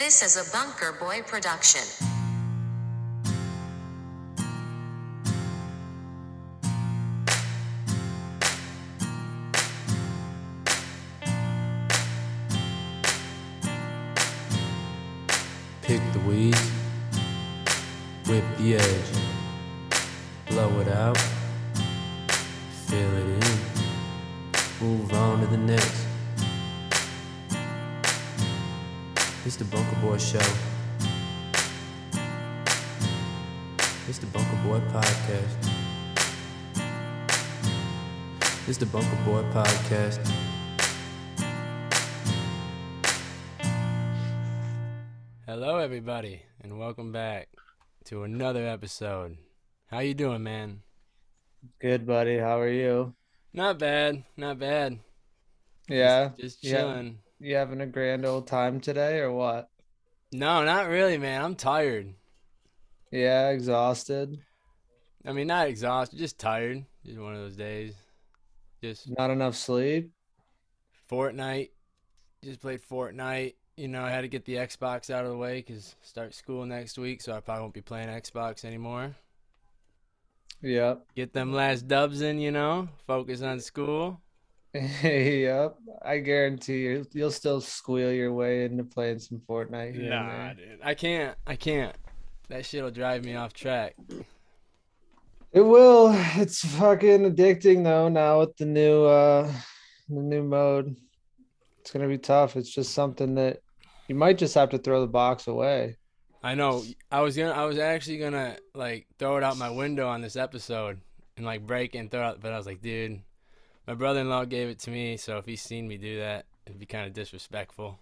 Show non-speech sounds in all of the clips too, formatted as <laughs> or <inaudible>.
This is a Bunker Boy production. Everybody, and welcome back to another episode. How you doing, man? Good, buddy. How are you? Not bad, not bad. Yeah. Just Yeah. chilling. You having a grand old time today or what? No, not really, man. I'm tired. Yeah, exhausted. I mean, not exhausted, just tired. Just one of those days. Just Not enough sleep. Fortnite. Just played Fortnite. You know, I had to get the Xbox out of the way because start school next week, so I probably won't be playing Xbox anymore. Yep. Get them last dubs in, you know. Focus on school. <laughs> yep. I guarantee you, you'll still squeal your way into playing some Fortnite here and Nah, there. dude. I can't. I can't. That shit'll drive me off track. It will. It's fucking addicting though. Now with the new, uh, the new mode, it's gonna be tough. It's just something that you might just have to throw the box away. I know. I was gonna. I was actually gonna like throw it out my window on this episode and like break it and throw it out. But I was like, dude, my brother-in-law gave it to me, so if he's seen me do that, it'd be kind of disrespectful.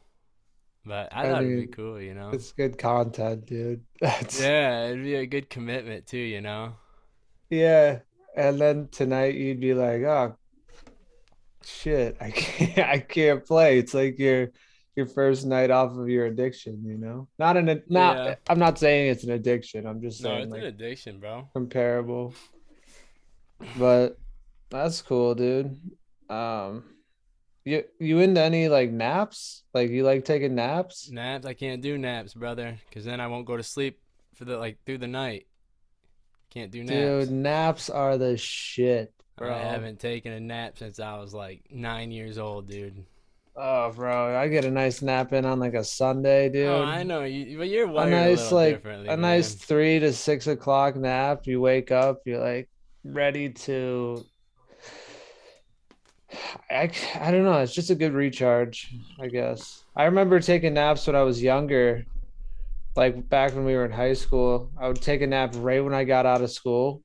But I I thought it'd be cool, you know. It's good content, dude. <laughs> That's, Yeah, it'd be a good commitment too, you know. Yeah, and then tonight you'd be like, "Oh, shit, I can't, <laughs> I can't play." It's like your your first night off of your addiction, you know? Not an not. Yeah. I'm not saying it's an addiction. I'm just saying No, it's like an addiction, bro. comparable. But that's cool, dude. Um, you you into any like naps? Like you like taking naps? Naps, I can't do naps, brother, because then I won't go to sleep for the like through the night. Can't do naps. Dude, naps are the shit, bro. I haven't taken a nap since I was like nine years old, dude. Oh, bro, I get a nice nap in on like a Sunday, dude. Oh, I know you, but you're A nice little like a nice three to six o'clock nap. You wake up, you're like ready to. <sighs> I, I don't know. It's just a good recharge, I guess. I remember taking naps when I was younger, like back when we were in high school. I would take a nap right when I got out of school,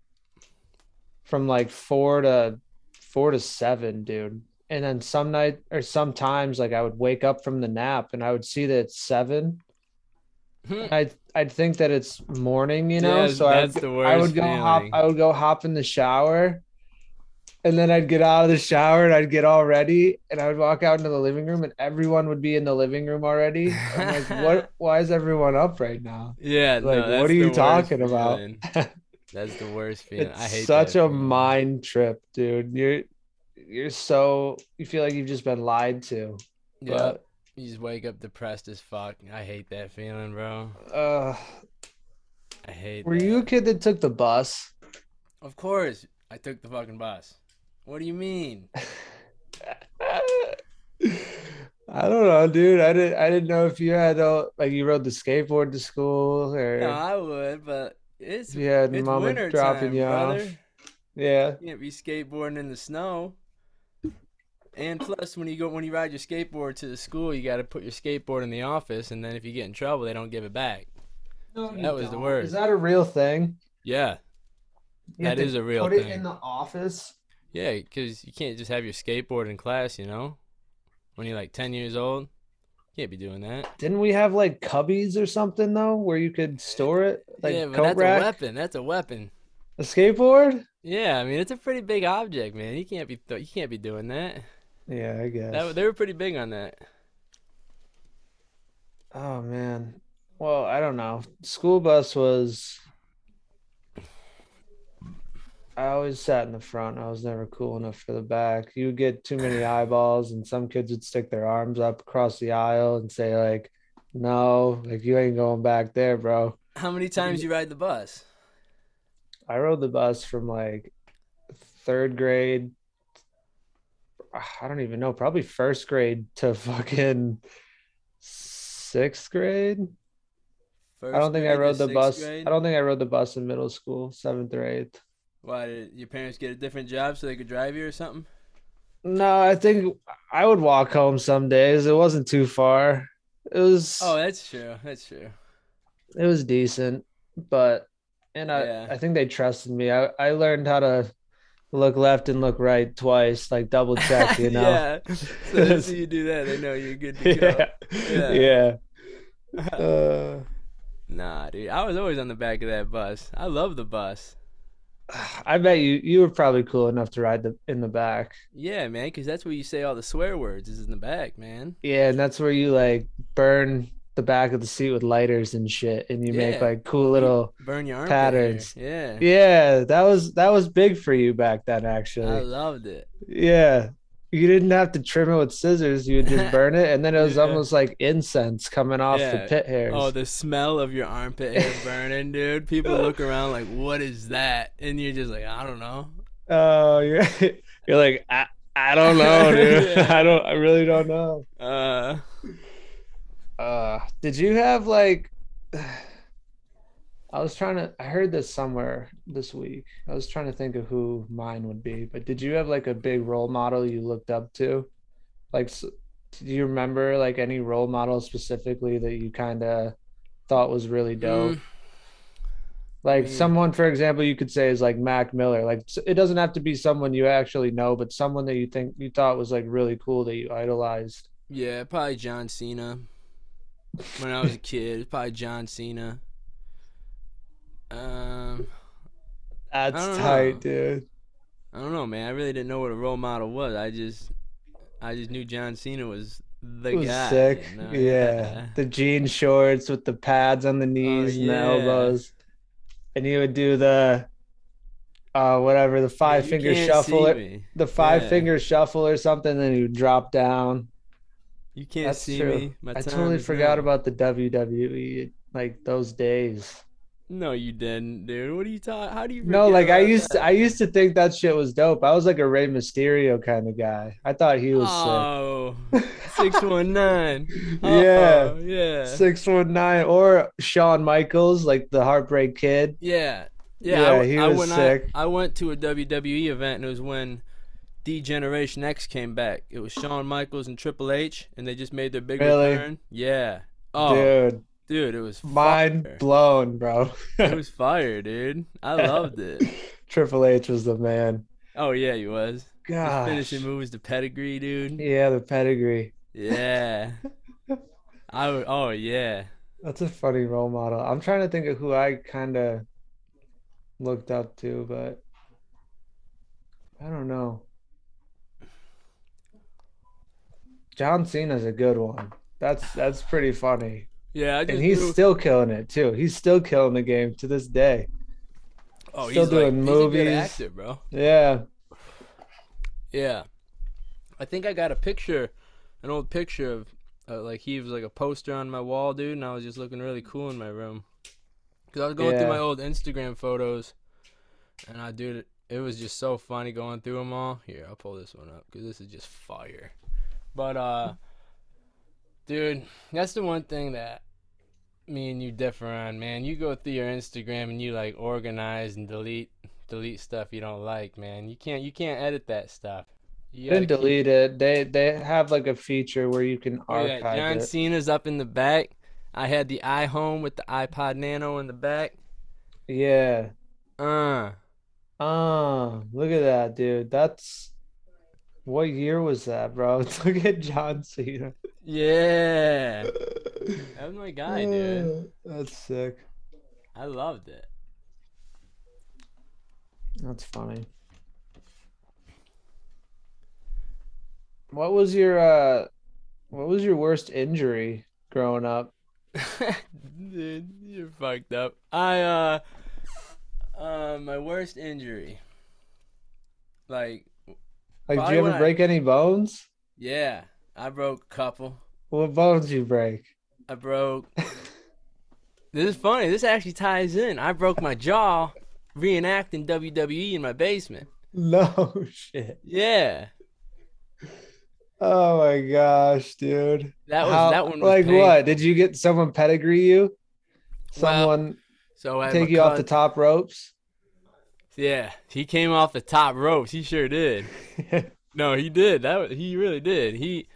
from like four to four to seven, dude. And then some night or sometimes like I would wake up from the nap and I would see that it's seven. Hmm. I'd I'd think that it's morning, you know. Yeah, so I'd, I would go hop. I would go hop in the shower and then I'd get out of the shower and I'd get all ready and I would walk out into the living room and everyone would be in the living room already. I'm like, what <laughs> why is everyone up right now? Yeah, Like, that's what are you talking about? <laughs> That's the worst feeling. It's I hate such a feeling. mind trip, dude. You're you're so you feel like you've just been lied to. Yeah, But you just wake up depressed as fuck. I hate that feeling, bro. uh I hate. were that. you a kid that took the bus? Of course, I took the fucking bus. What do you mean? <laughs> I don't know, dude. I didn't. I didn't know if you had uh, like you rode the skateboard to school or No, I would, but it's if you had it's mama winter dropping time, you brother. off. Yeah, You can't be skateboarding in the snow. And plus, when you go when you ride your skateboard to the school, you got to put your skateboard in the office, and then if you get in trouble, they don't give it back. no, That was the don't. worst. Is that a real thing? Yeah, You have That to is a real put it thing. in the office. yeah, because you can't just have your skateboard in class, you know. When you're like ten years old, can't be doing that. Didn't we have like cubbies or something though, where you could store it, like yeah, but coat that's rack? a weapon. That's a weapon. A skateboard? Yeah, I mean it's a pretty big object, man. You can't be th- you can't be doing that. Yeah, I guess. That they were pretty big on that. Oh man. Well, I don't know. School bus was I always sat in the front. I was never cool enough for the back. You would get too many eyeballs and some kids would stick their arms up across the aisle and say like, No, like you ain't going back there, bro. How many times you ride the bus? I rode the bus from like third grade. Ah, I don't even know, probably first grade to <laughs> fucking sixth grade. First I don't think I rode the bus. grade? I don't think I rode the bus in middle school, seventh or eighth. Why did your parents get a different job so they could drive you or something? No, I think I would walk home some days. It wasn't too far. It was Oh, that's true. That's true. it was decent, but and I Yeah. I think they trusted me. I I learned how to look left and look right twice, like double check, <laughs> you know. yeah. So <laughs> as you do that, they know you're good to go. yeah. Yeah. <laughs> Uh, Nah, dude. I was always on the back of that bus. I love the bus. <sighs> I bet you you were probably cool enough to ride the in the back. Yeah, man, because that's where you say all the swear words is in the back, man. Yeah, and that's where you like burn the back of the seat with lighters and shit, and you make like cool little. Burn your. Patterns. Yeah. Yeah, that was that was big for you back then, actually. I loved it. Yeah, you didn't have to trim it with scissors; you would just <laughs> burn it, and then it was Yeah. almost like incense coming off Yeah. the pit hairs. Oh, the smell of your armpit hair <laughs> burning, dude. People look around like, what is that? And you're just like, I don't know. Oh, you're <laughs> you're like I I don't know, dude. Yeah. I don't. I really don't know. Uh, Uh, did you have like? <sighs> I was trying to. I heard this somewhere this week. I was trying to think of who mine would be, but did you have like a big role model you looked up to? Like, do you remember like any role model specifically that you kind of thought was really dope? mm, Like mean- someone, for example, you could say is like Mac Miller. Like it doesn't have to be someone you actually know, but someone that you think you thought was like really cool that you idolized. yeah, probably John Cena. When I was a kid, probably John Cena. Um, That's tight, know. dude. I don't know, man. I really didn't know what a role model was. I just, I just knew John Cena was the was guy. sick. you know? Yeah. The jean shorts with the pads on the knees and the Oh, elbows. And he would do the uh whatever, the five You finger shuffle the five Yeah. finger shuffle or something, then he would drop down. You can't That's see true. me. My I totally forgot now. about the WWE like those days. No, you didn't, dude. What are you talking? How do you? No, like I used to? I used to think that shit was dope. I was like a Rey Mysterio kind of guy. I thought he was Oh, six <laughs> one nine. Yeah. yeah. Six one nine or Shawn Michaels, like the Heartbreak Kid. yeah, yeah. Yeah, I, he was sick. I, I went to a WWE event, and it was when D Generation X came back. It was Shawn Michaels and Triple H, and they just made their big Really? return. Yeah. Oh, dude, Dude, it was mind fire. blown, bro. It was fire, dude. I loved it. <laughs> Triple H was the man. Oh yeah, he was. God. finishing move was the pedigree, dude. Yeah, the pedigree. Yeah. <laughs> I would. Oh yeah. That's a funny role model. I'm trying to think of who I kind of looked up to, but I don't know. John Cena's a good one. That's that's pretty funny. Yeah, I just And he's still killing it too. He's still killing the game to this day. oh, he's still he's doing like, he's a good movies. actor, bro. Yeah. Yeah, I think I got a picture, an old picture of, uh, like he was like a poster on my wall, dude, and I was just looking really cool in my room. Cause I was going through my old Instagram photos, and I dude, it was just so funny going through them all. Here, I'll pull this one up because this is just fire. But uh, dude, that's the one thing that me and you differ on, man. You go through your Instagram and you like organize and delete delete stuff you don't like, man. You can't you can't edit that stuff. You Didn't gotta keep- delete it. They they have like a feature where you can Oh, yeah, archive John it. Cena's up in the back. I had the iHome with the iPod Nano in the back. Yeah. Uh, Oh, look at that, dude. That's what year was that, bro? <laughs> Look at John Cena. yeah, that was my <laughs> guy, dude. That's sick. I loved it. That's funny. What was your uh what was your worst injury growing up? <laughs> Dude, you're fucked up. I uh, uh, my worst injury. Like, Like, did Probably you ever when I- break any bones? yeah, I broke a couple. What bones you break? I broke. <laughs> this is funny. This actually ties in. I broke my jaw reenacting WWE in my basement. No <laughs> shit. Yeah, Oh my gosh, dude. that was How- that one. Was like painful. what? Did you get someone pedigree you? Well, Someone So take you off the top ropes? Yeah, he came off the top ropes. He sure did. <laughs> No, he did. That was, he really did. He,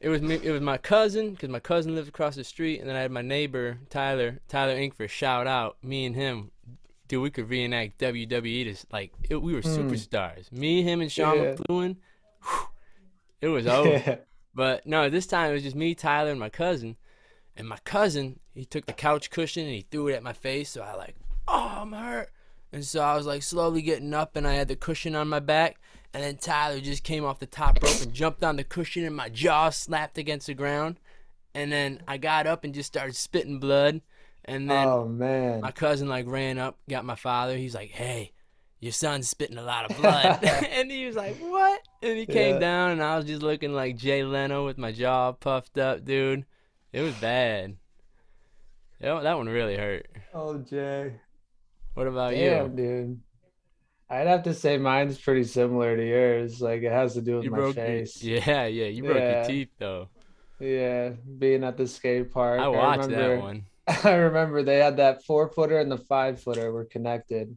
it was me. It was my cousin because my cousin lives across the street, and then I had my neighbor Tyler Tyler Inkford. Shout out me and him. Dude, we could reenact WWE. To s- like it, we were Hmm. superstars. Me, him, and Sean Yeah. McLuhan. whew, it was <laughs> over. But no, this time it was just me, Tyler, and my cousin. And my cousin, he took the couch cushion and he threw it at my face. So I like, oh, I'm hurt. And so I was like slowly getting up, and I had the cushion on my back. And then Tyler just came off the top rope and jumped on the cushion, and my jaw slapped against the ground. And then I got up and just started spitting blood. And then oh man. my cousin like ran up, got my father. He's like, "Hey, your son's spitting a lot of <laughs> blood," <laughs> and he was like, "What?" And he came Yeah. down, and I was just looking like Jay Leno with my jaw puffed up, dude. It was bad. That that one really hurt. Oh Jay. What about Damn, you? dude. I'd have to say mine's pretty similar to yours. Like it has to do with You my broke your, face. yeah, yeah. You broke your teeth though. Yeah, being at the skate park. I watched remember, that one. <laughs> I remember they had that four footer and the five footer were connected,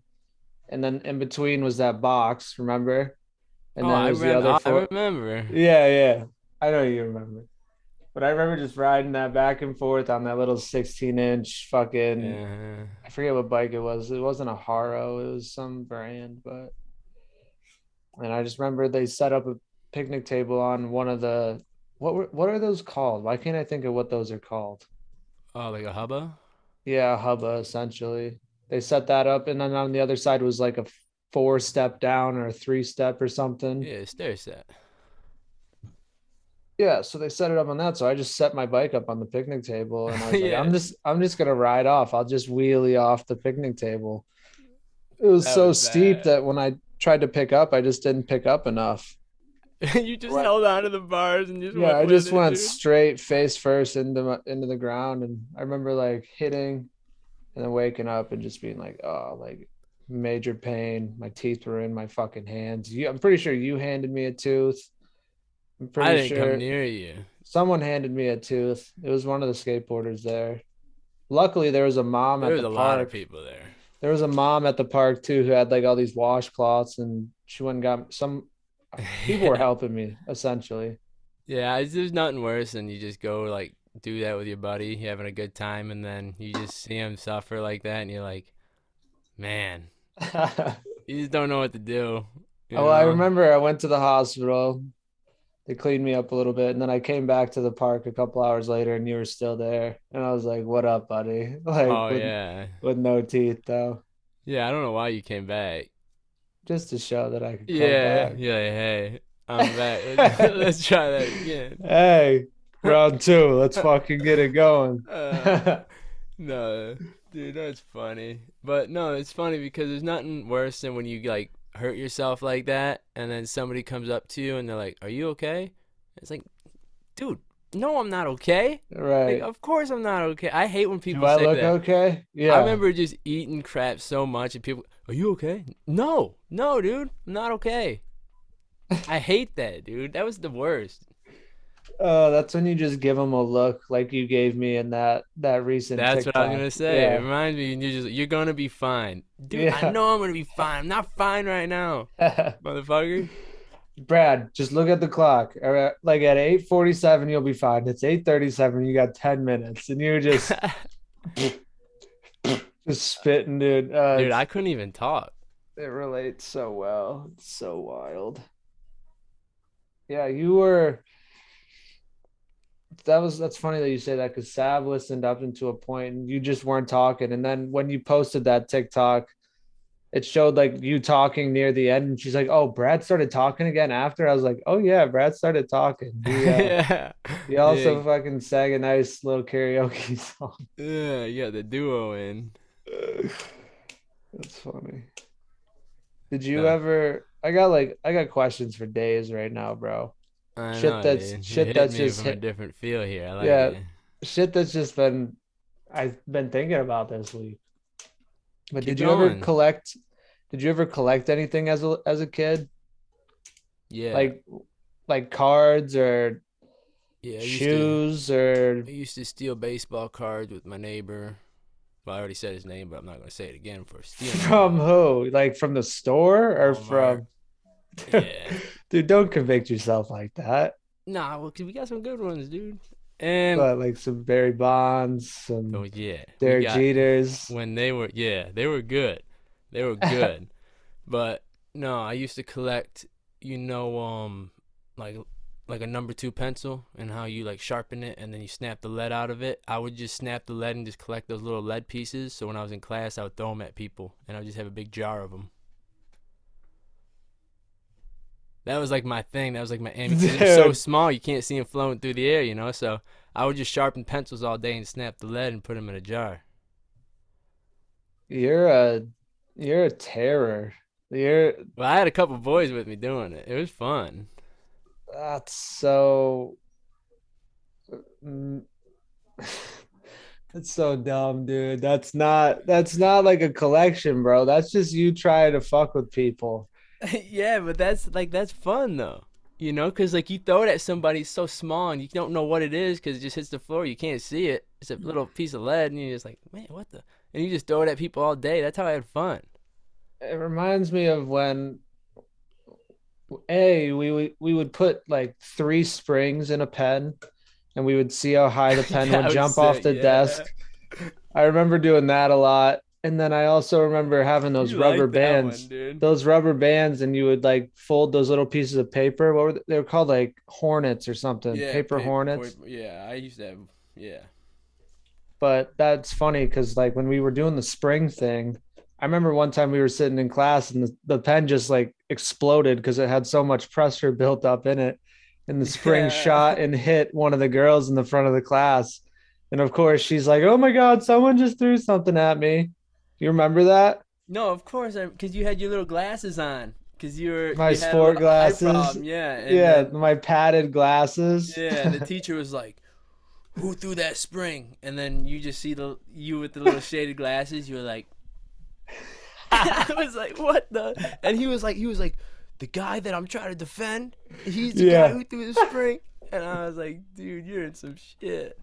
and then in between was that box. Remember? And oh, then I, was the remember, other I four. remember. Yeah, yeah. I know you remember. But I remember just riding that back and forth on that little 16 inch fucking Yeah. I forget what bike it was. It wasn't a Haro, it was some brand, but and I just remember they set up a picnic table on one of the what were what are those called? Why can't I think of what those are called? Oh, like a hubba? Yeah, hubba essentially. They set that up and then on the other side was like a four step down or a three step or something. Yeah, stair set. Yeah, so they set it up on that. So I just set my bike up on the picnic table and I was <laughs> like, Yeah. I'm just I'm just gonna ride off. I'll just wheelie off the picnic table. It was That so was steep bad. that when I tried to pick up, I just didn't pick up enough. <laughs> you just Right. held on to the bars and just Yeah, went I just went dude. straight face first into my, into the ground, and I remember like hitting, and then waking up and just being like, oh, like major pain. My teeth were in my fucking hands. You, I'm pretty sure you handed me a tooth. I'm pretty I didn't sure come near you. someone handed me a tooth. It was one of the skateboarders there. Luckily, there was a mom There at the park. There was a lot of people there. There was a mom at the park too who had like all these washcloths, and she went and got some. <laughs> People were helping me essentially. Yeah, it's, there's nothing worse than you just go like do that with your buddy, you having a good time, and then you just see him suffer like that, and you're like, man, <laughs> you just don't know what to do. you Oh, I remember I went to the hospital. They cleaned me up a little bit, and then I came back to the park a couple hours later, and you were still there. And I was like, "What up, buddy?" <laughs> Like, Oh with, yeah, with no teeth though, yeah. I don't know why you came back. just to show that I could come Yeah, back. yeah. Hey, I'm <laughs> back. <laughs> Let's try that again. Hey, round two. Let's fucking get it going. Uh, no, dude, that's funny. But no, it's funny because there's nothing worse than when you like hurt yourself like that, and then somebody comes up to you and they're like, "Are you okay?" It's like, dude, no, I'm not okay. Like, right. of course I'm not okay. I hate when people Do I look that. okay? Yeah. I remember just eating crap so much, and people, "Are you okay?" No, no, dude, I'm not okay. <laughs> I hate that, dude. That was the worst. Oh, that's when you just give them a look like you gave me in that that recent. That's what I was TikTok. gonna say. It reminds me, and you just you're gonna be fine, dude. I know I'm gonna be fine. I'm not fine right now, <laughs> motherfucker. Brad, just look at the clock. Right, Like at 8:47, you'll be fine. It's 8:37. You got 10 minutes, and you're just <laughs> <laughs> just spitting, dude. Uh, dude, I couldn't even talk. it relates so well. It's so wild. Yeah, you were. That was that's funny that you say that because Sav listened up into a point and you just weren't talking. And then when you posted that TikTok, it showed like you talking near the end, and she's like, "Oh, Brad started talking again after." I was like, "Oh yeah, Brad started talking." <laughs> He, uh, yeah. he also yeah, fucking sang a nice little karaoke <laughs> song. yeah, got the duo in. That's funny. Did you Yeah. ever? I got like I got questions for days right now, bro. I Shit know, that's- dude. Shit hit that's just from a different feel here. Like Yeah. it. shit that's just been I've been thinking about this week. But Keep did you ever collect? Did you ever collect anything as a as a kid? Yeah. Like like cards or yeah, used to- shoes or I used to steal baseball cards with my neighbor. Well, I already said his name, but I'm not going to say it again for stealing. <laughs> from who? Like from the store or Walmart. from? Yeah. <laughs> Dude, don't convict yourself like that. Nah, well, 'cause we got some good ones, dude. And But like some Barry Bonds, some oh yeah, Derek got- Jeters. when they were yeah they were good they were good <laughs> but no i used to collect you know um like like a number two pencil and how you like sharpen it and then you snap the lead out of it i would just snap the lead and just collect those little lead pieces so when i was in class i would throw them at people and i would just have a big jar of them that was like my thing that was like my <laughs> aim they're so small you can't see them flowing through the air you know so i would just sharpen pencils all day and snap the lead and put them in a jar You're a you're a terror. You're Well, I had a couple boys with me doing it. It was fun. that's so Mm. <laughs> That's so dumb, dude. That's not that's not like a collection, bro. That's just you trying to fuck with people. <laughs> yeah, but that's like that's fun though. You know, cause like you throw it at somebody so small and you don't know what it is because it just hits the floor. You can't see it. It's a little mm. piece of lead, and you're just like, man, what the? And you just throw it at people all day. That's how I had fun. It reminds me of when A, we would we would put like three springs in a pen and we would see how high the <laughs> pen would jump off the yeah. desk. I remember doing that a lot. And then I also remember having those You rubber that one, bands. those rubber bands and you would like fold those little pieces of paper. What were they, they were called like hornets or something, Yeah, paper pa- hornets. pa- Yeah, I used to have. Yeah. But that's funny because like when we were doing the spring thing, I remember one time we were sitting in class and the, the pen just like exploded because it had so much pressure built up in it. And the spring Yeah. shot and hit one of the girls in the front of the class. And of course she's like, Oh my God, someone just threw something at me. You remember that? No, of course, because you had your little glasses on. Because you were My you sport glasses. Yeah. and yeah, then- my padded glasses. Yeah, the <laughs> teacher was like, "Who threw that spring?" And then you just see the you with the little shaded glasses. You were like, <laughs> I was like, "What the?" And he was like, he was like, "The guy that I'm trying to defend, he's the Yeah. guy who threw the spring." And I was like, "Dude, you're in some shit."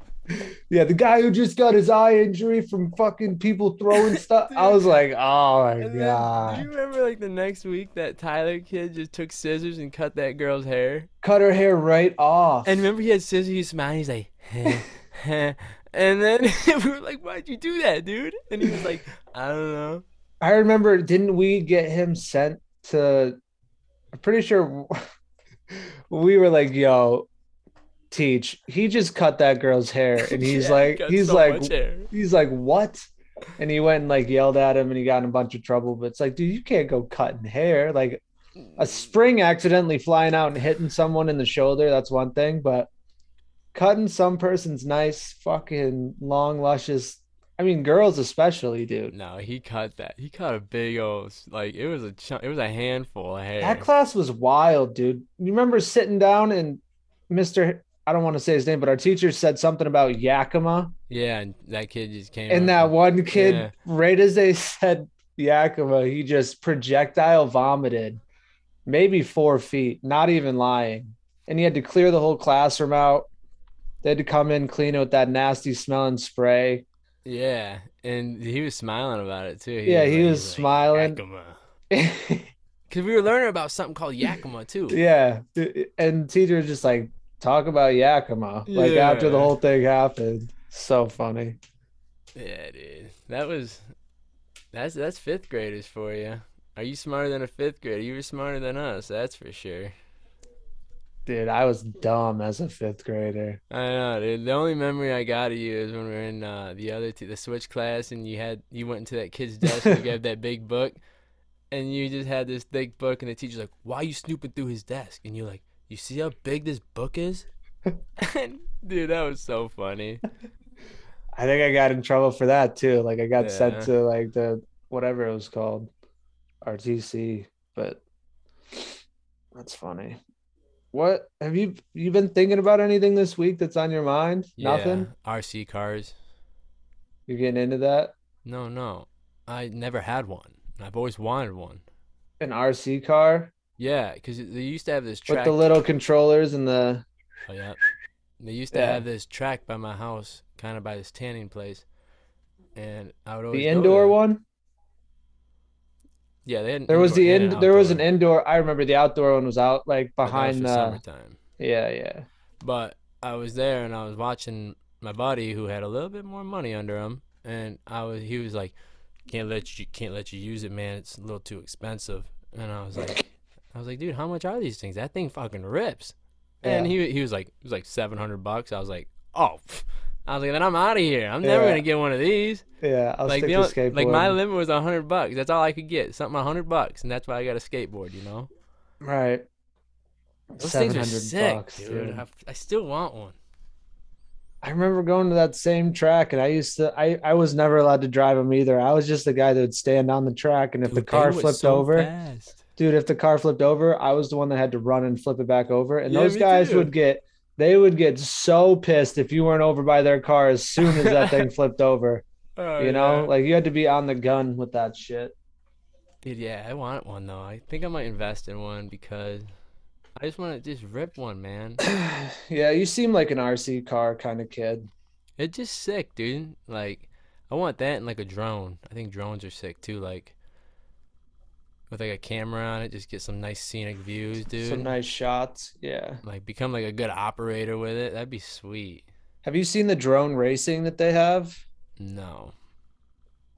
Yeah, the guy who just got his eye injury from fucking people throwing <laughs> stuff. I was like, oh my And then, do god. you remember like the next week that Tyler kid just took scissors and cut that girl's hair? Cut her hair right off. And remember he had scissors, he smiled, he's like, and then <laughs> we were like, why'd you do that, dude? And he was like, I don't know. I remember, didn't we get him sent to? I'm pretty sure <laughs> we were like, yo, teach. He just cut that girl's hair, and <laughs> he's Yeah, like, got he's so like, he's like, what? And he went and like yelled at him, and he got in a bunch of trouble. But it's like, dude, you can't go cutting hair. Like a spring accidentally flying out and hitting someone in the shoulder, that's one thing, but cutting some person's nice, fucking long, luscious. I mean, girls especially, dude. No, he cut that. He cut a big old like it was a chunk, it was a handful of hair. That class was wild, dude. You remember sitting down and Mr. I don't want to say his name, but our teacher said something about Yakima. yeah, and that kid just came. And that one kid, Yeah. right as they said Yakima, he just projectile vomited maybe four feet, not even lying. And he had to clear the whole classroom out. They had to come in, clean it with that nasty smelling spray. Yeah, and he was smiling about it too. Yeah, he like- was he's like, smiling. Yakima. <laughs> Cause we were learning about something called Yakima too. Yeah, and teacher was just like, talk about Yakima. Like after the whole thing happened. So funny. Yeah, dude. That was that's that's fifth graders for you. Are you smarter than a fifth grader? You were smarter than us, that's for sure. Dude, I was dumb as a fifth grader. I know, dude. The only memory I got of you is when we were in uh, the other two, the switch class, and you had you went into that kid's desk and you had that big book, <laughs> and you just had this thick book, and the teacher's like, "Why are you snooping through his desk?" And you're like, "You see how big this book is?" <laughs> Dude, that was so funny. I think I got in trouble for that too. Like I got Yeah. sent to like the whatever it was called, RTC. But that's funny. What have you you been thinking about anything this week that's on your mind? Nothing. Yeah, RC cars. You're getting into that? No, no. I never had one. I've always wanted one. An RC car Yeah, because they used to have this track. with the little controllers and the Oh, yeah. They used to Yeah. have this track by my house, kind of by this tanning place, and I would always the indoor one. Yeah, they had. There was the in there was an indoor. I remember the outdoor one was out like but that was behind the summertime. yeah yeah. But I was there and I was watching my buddy who had a little bit more money under him, and I was he was like, "Can't let you can't let you use it, man. It's a little too expensive." And I was like, I was like, dude, how much are these things? That thing fucking rips. And he he was like, it was like seven hundred bucks. I was like, oh. pff. I was like, then I'm out of here. I'm never Yeah. gonna get one of these. Yeah, I'll like stick the to skateboard. like my limit was a hundred bucks. That's all I could get. Something a hundred bucks, and that's why I got a skateboard. You know, right. those things are 700 sick, bucks, dude. dude. I, I still want one. I remember going to that same track, and I used to. I I was never allowed to drive them either. I was just the guy that would stand on the track, and if the Dude, they car flipped so over, fast. Dude, if the car flipped over, I was the one that had to run and flip it back over. And Yeah, those guys too. would get. They would get so pissed if you weren't over by their car as soon as that thing <laughs> flipped over. Oh, You know, yeah. like you had to be on the gun with that shit. Dude, yeah, I want one though. I think I might invest in one because I just want to just rip one, man. <clears throat> yeah, you seem like an RC car kind of kid. It's just sick, dude. Like, I want that and like a drone. I think drones are sick too. Like, with like a camera on it, just get some nice scenic views, dude. Some nice shots. Yeah. Like, become like a good operator with it. That'd be sweet. Have you seen the drone racing that they have? No.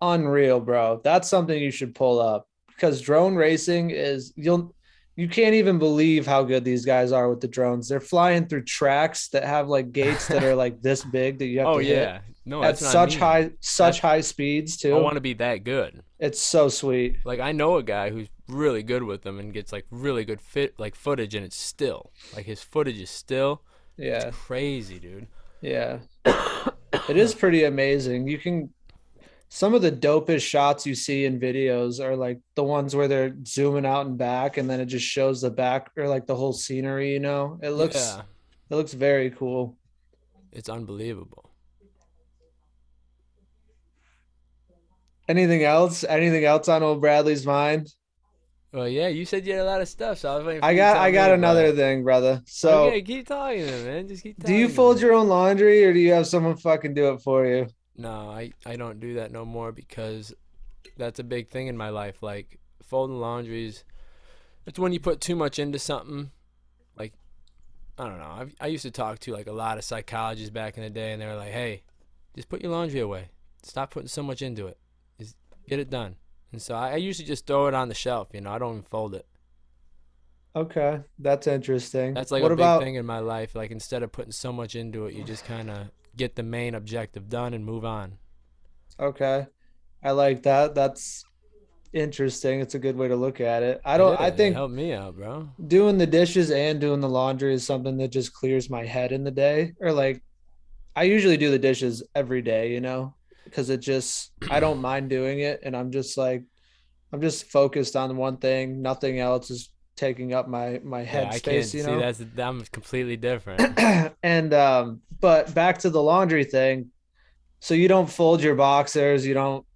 Unreal, bro. That's something you should pull up because drone racing is you'll you can't even believe how good these guys are with the drones. They're flying through tracks that have like gates that are like this big that you have <laughs> Oh to hit yeah. No, at such high such That's- high speeds too. I want to be that good. It's so sweet. Like I know a guy who's really good with them and gets like really good fit like footage and it's still like his footage is still Yeah. crazy, dude. Yeah. it is pretty amazing. You can some of the dopest shots you see in videos are like the ones where they're zooming out and back and then it just shows the back or like the whole scenery, you know. It looks yeah, it looks very cool. it's unbelievable. Anything else? Anything else on old Bradley's mind? Well, yeah, you said you had a lot of stuff, so I was waiting. I to got I got another it. thing, brother. So okay, keep talking, then, man. Just keep. do you fold your own laundry or do you have someone fucking do it for you? No, I I don't do that no more because that's a big thing in my life. Like folding laundries, it's when you put too much into something. Like I don't know. I I used to talk to like a lot of psychologists back in the day, and they were like, "Hey, just put your laundry away. Stop putting so much into it. Get it done." And so I, I usually just throw it on the shelf. You know, I don't even fold it. Okay, that's interesting. That's like what a big about thing in my life. Like instead of putting so much into it, you just kind of get the main objective done and move on. Okay. I like that. That's interesting. It's a good way to look at it. I don't It I think help me out, bro. doing the dishes and doing the laundry is something that just clears my head in the day or like I usually do the dishes every day, you know, because it just I don't mind doing it and I'm just like I'm just focused on one thing, nothing else is taking up my my Yeah, head I can't space, you see know. that's I'm completely different. <clears throat> and um but back to the laundry thing. So you don't fold your boxers, you don't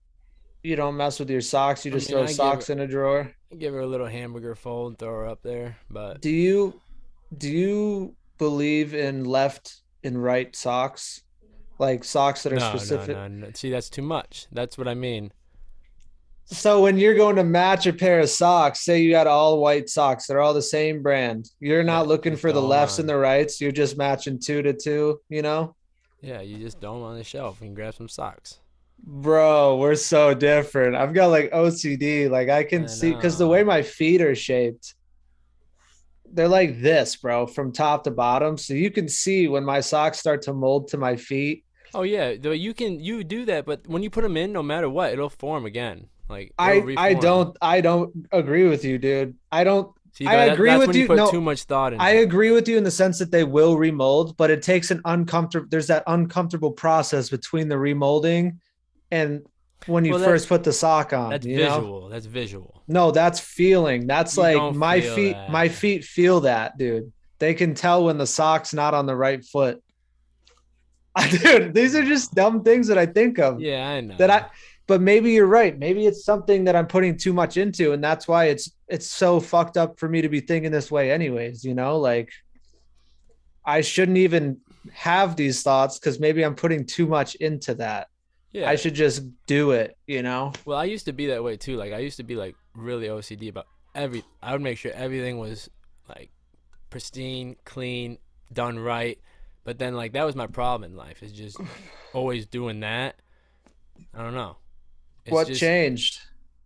you don't mess with your socks, you I just mean, throw I socks it- in a drawer. Give her a little hamburger fold, throw her up there. But Do you do you believe in left and right socks? Like socks that are no, specific. no, no, no. See, that's too much. That's what I mean. So when you're going to match a pair of socks, say you got all white socks, they're all the same brand. You're not Yeah, looking for the lefts and the rights. You're just matching two to two, you know? Yeah, you just them on the shelf and grab some socks. Bro, we're so different. I've got like OCD. Like I can I see because the way my feet are shaped, they're like this, bro, from top to bottom. So you can see when my socks start to mold to my feet. Oh yeah, though you can you do that, but when you put them in, no matter what, it'll form again. Like I I don't I don't agree with you, dude. I don't See, I that- agree with you. you. Put No, too much thought. I it. agree with you in the sense that they will remold, but it takes an uncomfortable there's that uncomfortable process between the remolding and when you Well, first put the sock on. That's you know? visual. That's visual. No, that's feeling. That's You like my feet. that. My feet feel that, dude. they can tell when the sock's not on the right foot. <laughs> Dude, these are just dumb things that I think of. Yeah, I know. That I but maybe you're right. Maybe it's something that I'm putting too much into, and that's why it's it's so fucked up for me to be thinking this way, anyways. You know, like I shouldn't even have these thoughts because maybe I'm putting too much into that. yeah. I should just do it, you know? Well, I used to be that way too. Like I used to be like really OCD about every. I would make sure everything was like pristine, clean, done right. But then like that was my problem in life. Is just <laughs> always doing that. I don't know. It's what just, changed?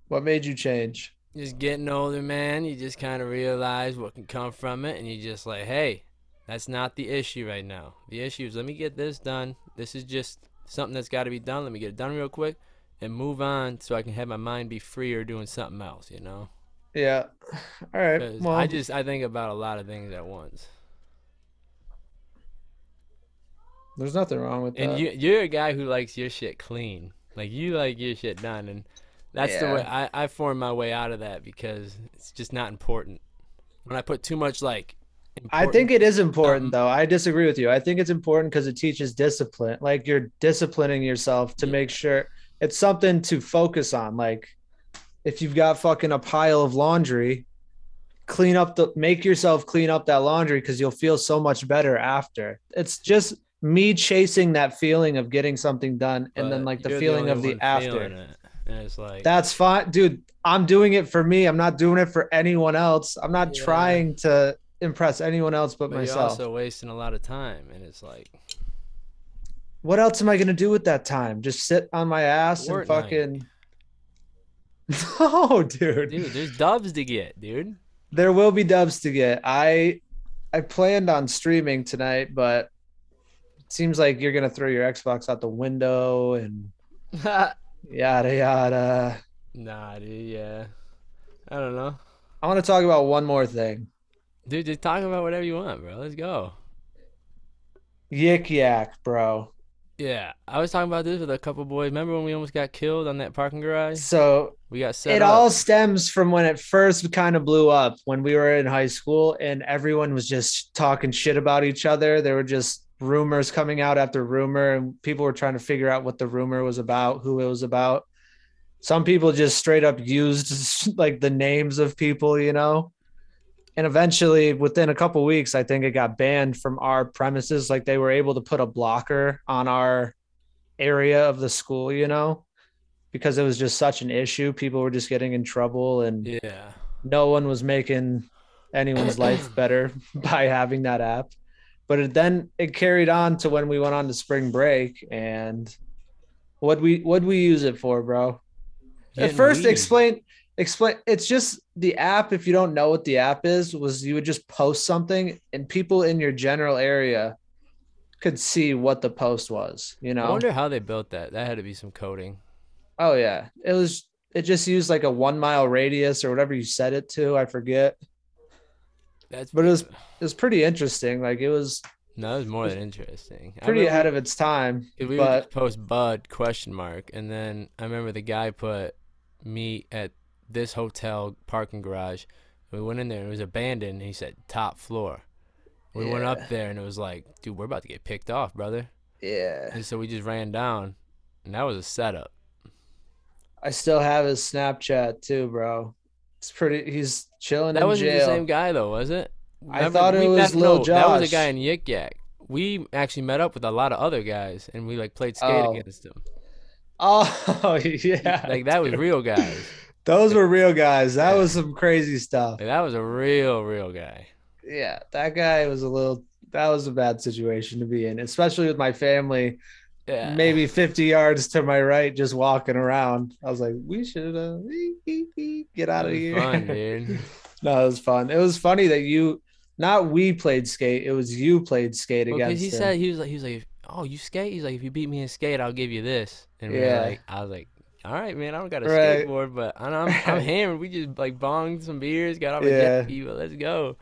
What made you change? Just getting older, man. You just kind of realize what can come from it, and you just like, hey, that's not the issue right now. The issue is let me get this done. This is just something that's got to be done. Let me get it done real quick and move on so I can have my mind be freer doing something else, you know? Yeah. <sighs> All right. Well, I just I think about a lot of things at once. There's nothing wrong with that. And that. you you're a guy who likes your shit clean. Like you like your shit done and that's the way I I formed my way out of that because it's just not important. When I put too much like I think it is important um, though. I disagree with you. I think it's important because it teaches discipline. Like you're disciplining yourself to Yeah. make sure it's something to focus on. Like if you've got fucking a pile of laundry, clean up the make yourself clean up that laundry because you'll feel so much better after. It's just me chasing that feeling of getting something done and then like the feeling only of the after. it. And it's like That's fine, dude. I'm doing it for me. I'm not doing it for anyone else. I'm not Yeah. trying to impress anyone else but, but you're myself. also wasting a lot of time and it's like what else am I gonna do with that time? Just sit on my ass Fortnite. and fucking. <laughs> No, dude. dude, there's dubs to get, dude. There will be dubs to get. I I planned on streaming tonight, but seems like you're gonna throw your Xbox out the window and <laughs> yada yada. nah, dude, yeah. I don't know. I want to talk about one more thing. Dude, just talk about whatever you want, bro. Let's go. Yik yak, bro. Yeah, I was talking about this with a couple boys. Remember when we almost got killed on that parking garage? So We got set up. it up. all stems from when it first kind of blew up when we were in high school and everyone was just talking shit about each other. They were just rumors coming out after rumor, and people were trying to figure out what the rumor was about, who it was about. Some people just straight up used <laughs> like the names of people, you know. And eventually, within a couple weeks, I think it got banned from our premises. Like they were able to put a blocker on our area of the school, you know because it was just such an issue. People were just getting in trouble, and Yeah. no one was making anyone's life <clears throat> better <laughs> by having that app. But it, then it carried on to when we went on to spring break, and what we what we use it for, bro? At first, weed. explain explain. It's just the app. If you don't know what the app is, was you would just post something, and people in your general area could see what the post was. You know, I wonder how they built that. That had to be some coding. Oh yeah, it was. It just used like a one mile radius or whatever you set it to. I forget. That's But it was- It was pretty interesting. Like it was no, it was more than interesting. Pretty remember ahead of its time. we but- post Bud question mark, and then I remember the guy put me at this hotel parking garage. We went in there and it was abandoned. And he said top floor. We went up there and it was like, dude, we're about to get picked off, brother. Yeah, And so we just ran down, and that was a setup. I still have his Snapchat too, bro. It's pretty. He's chilling That wasn't jail. the same guy though, was it? I thought it was met, Lil no, That was a guy in Yik Yak. We actually met up with a lot of other guys, and we like played skate Oh. against them. Oh <laughs> yeah, Like that was real guys. Those were real guys. That Yeah. was some crazy stuff. Like, that was a real, real guy. Yeah, that guy was a little. That was a bad situation to be in, especially with my family. Yeah. maybe 50 yards to my right, just walking around. I was like, we should uh, get out of here. fun, <laughs> dude. no, it was fun. It was funny that you, not we played skate, it was you played skate Because against he him. said he was like he was like, oh, you skate? He's like, if you beat me in skate, I'll give you this. And we Yeah. were like, I was like, all right, man, I don't got a Right. skateboard, but I'm, I'm, <laughs> I'm hammered. We just like bonged some beers, got off a Yeah. jet ski, let's go.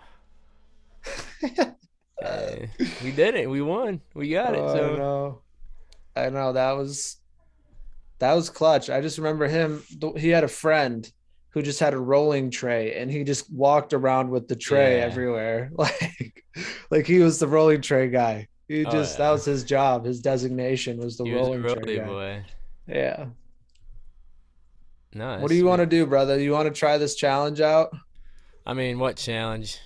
<laughs> Uh, we did it. We won. We got it. Oh, So know. I know that was that was clutch. I just remember him. He had a friend who just had a rolling tray and he just walked around with the tray Yeah. everywhere. <laughs> Like like he was the rolling tray guy. He Oh, just yeah. that was his job. His designation was the He was rolling tray rolly guy. boy. Yeah. No. What do you want to do, brother? You want to try this challenge out? I mean, what challenge?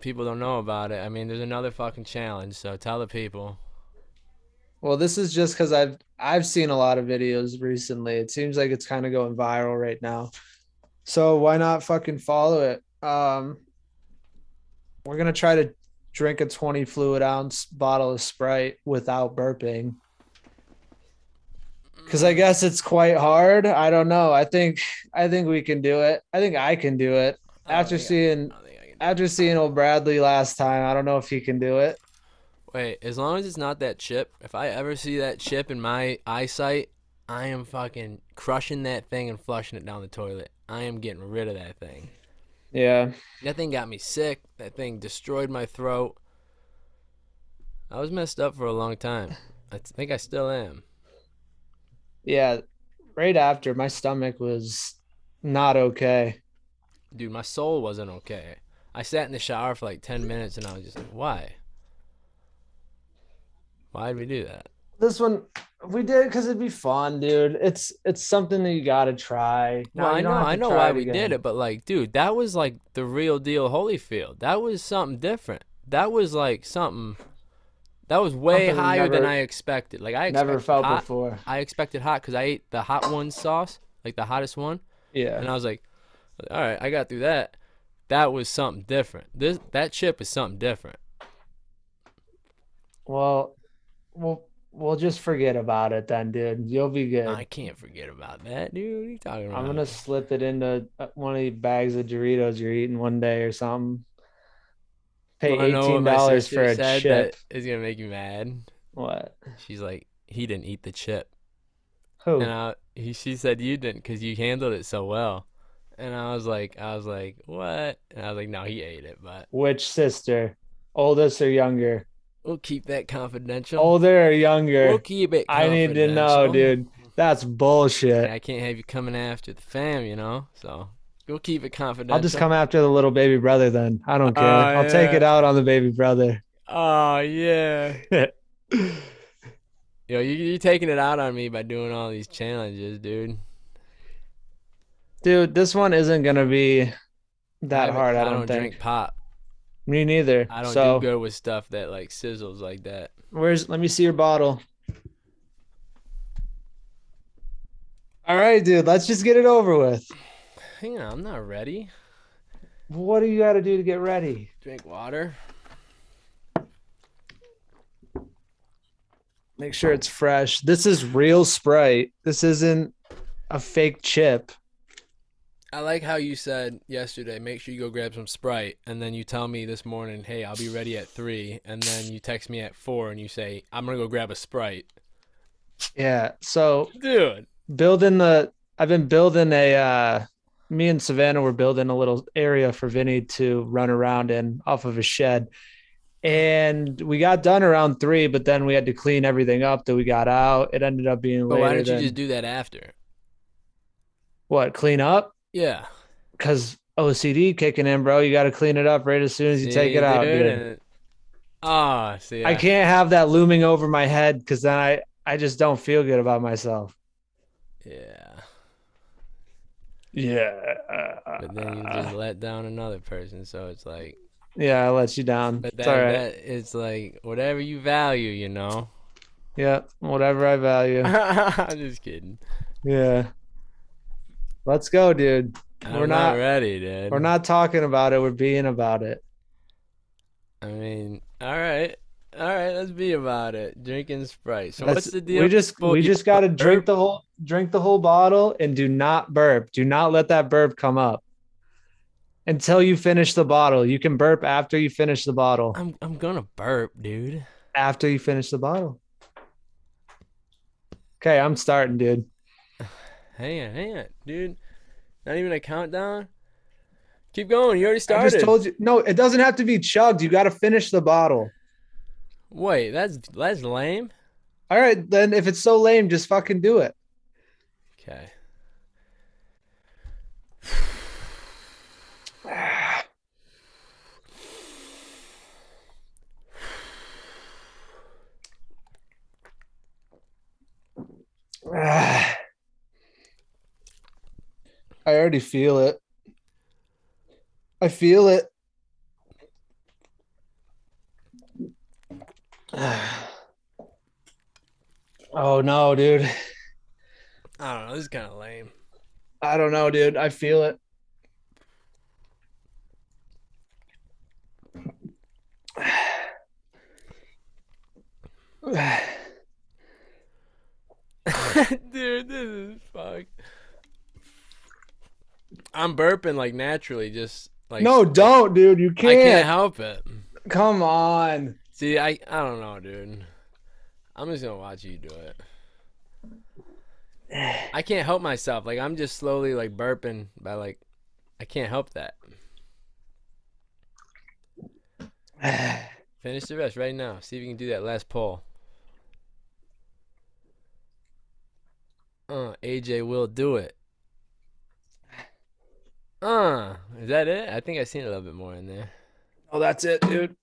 People don't know about it. I mean, there's another fucking challenge. So tell the people. Well, this is just because I've I've seen a lot of videos recently. It seems like it's kind of going viral right now. So why not fucking follow it? Um, we're gonna try to drink a 20 fluid ounce bottle of Sprite without burping. Cause I guess it's quite hard. I don't know. I think I think we can do it. I think I can do it. After seeing I don't think I can- after seeing old Bradley last time, I don't know if he can do it. Wait, as long as it's not that chip, if I ever see that chip in my eyesight, I am fucking crushing that thing and flushing it down the toilet. I am getting rid of that thing. Yeah. That thing got me sick. That thing destroyed my throat. I was messed up for a long time. I think I still am. Yeah. Right after my stomach was not okay. Dude, my soul wasn't okay. I sat in the shower for like 10 minutes and I was just like, why? Why did we do that? This one we did because it'd be fun, dude. It's it's something that you gotta try. Well, I know, I know why we again. did it, but like, dude, that was like the real deal Holyfield. That was something different. That was like something. That was way Something higher than I expected. Like I Never felt hot. before. I expected hot because I ate the hot one sauce, like the hottest one, Yeah. and I was like, all right, I got through that. That was something different. This that chip is something different. Well, we'll we'll just forget about it then, dude. You'll be good. I can't forget about that, dude. What are you talking about? I'm gonna slip it into uh, one of the bags of Doritos you're eating one day or something. Pay what eighteen dollars for a said chip. That is gonna make you mad. What? She's like, he didn't eat the chip. Who? And I, he, she said you didn't because you handled it so well. And I was like, I was like, what? And I was like, no, he ate it, but Which sister? Oldest or younger? We'll keep that confidential. Oh, Older or younger? We'll keep it. I need to know, dude. That's bullshit. I can't have you coming after the fam, you know. So we'll keep it confidential. I'll just come after the little baby brother then. I don't care. Oh, I'll take it out on the baby brother. Oh yeah. <laughs> Yo, you you're taking it out on me by doing all these challenges, dude. Dude, this one isn't gonna be that I- hard, I, I don't, I don't think. drink pop. Me neither. I don't so do good with stuff that like sizzles like that. where's let me see your bottle. All right, dude, let's just get it over with. Hang on, I'm not ready. What do you gotta do to get ready? Drink water. Make sure it's fresh. This is real Sprite. This isn't a fake chip. I like how you said yesterday, make sure you go grab some Sprite, and then you tell me this morning, hey, I'll be ready at three, and then you text me at four and you say, I'm gonna go grab a Sprite. Yeah. So Dude. building the I've been building a uh me and Savannah were building a little area for Vinny to run around in off of a shed. And we got done around three, but then we had to clean everything up that we got out. It ended up being But later why didn't you than- just do that after? what clean up? Yeah. Because OCD kicking in, bro. You got to clean it up right as soon as you take it out, dude. Ah, see. I can't have that looming over my head because then I I just don't feel good about myself. Yeah. Yeah. But then you just let down another person, so it's like yeah, I let you down. but that, all right. that it's like whatever you value, you know. Yeah, whatever I value. <laughs> I'm just kidding. Yeah. Let's go, dude. I'm We're not, not- ready, dude. We're not talking about it, we're being about it. I mean, all right, all right. Let's be about it. Drinking Sprite. So That's- what's the deal? We just we just got to drink the whole drink the whole bottle and do not burp. Do not let that burp come up. Until you finish the bottle. You can burp after you finish the bottle. I'm I'm gonna burp, dude. After you finish the bottle. Okay, I'm starting, dude. Hang on, hang on, dude. Not even a countdown. Keep going. You already started. I just told you. No, it doesn't have to be chugged. You got to finish the bottle. Wait, that's that's lame. All right, then if it's so lame, just fucking do it. Okay. <sighs> Ah. I already feel it. I feel it. <sighs> Oh no, dude. I don't know. This is kind of lame. I don't know, dude. I feel it. <sighs> <sighs> <laughs> Dude, this is fuck. I'm burping like naturally, just like no, don't, dude. You can't. I can't help it. Come on. See, I I don't know, dude. I'm just gonna watch you do it. I can't help myself. Like I'm just slowly like burping by like I can't help that. <sighs> Finish the rest right now. See if you can do that last pull. Uh, AJ will do it. Uh, is that it? I think I seen a little bit more in there. Oh, that's it, dude.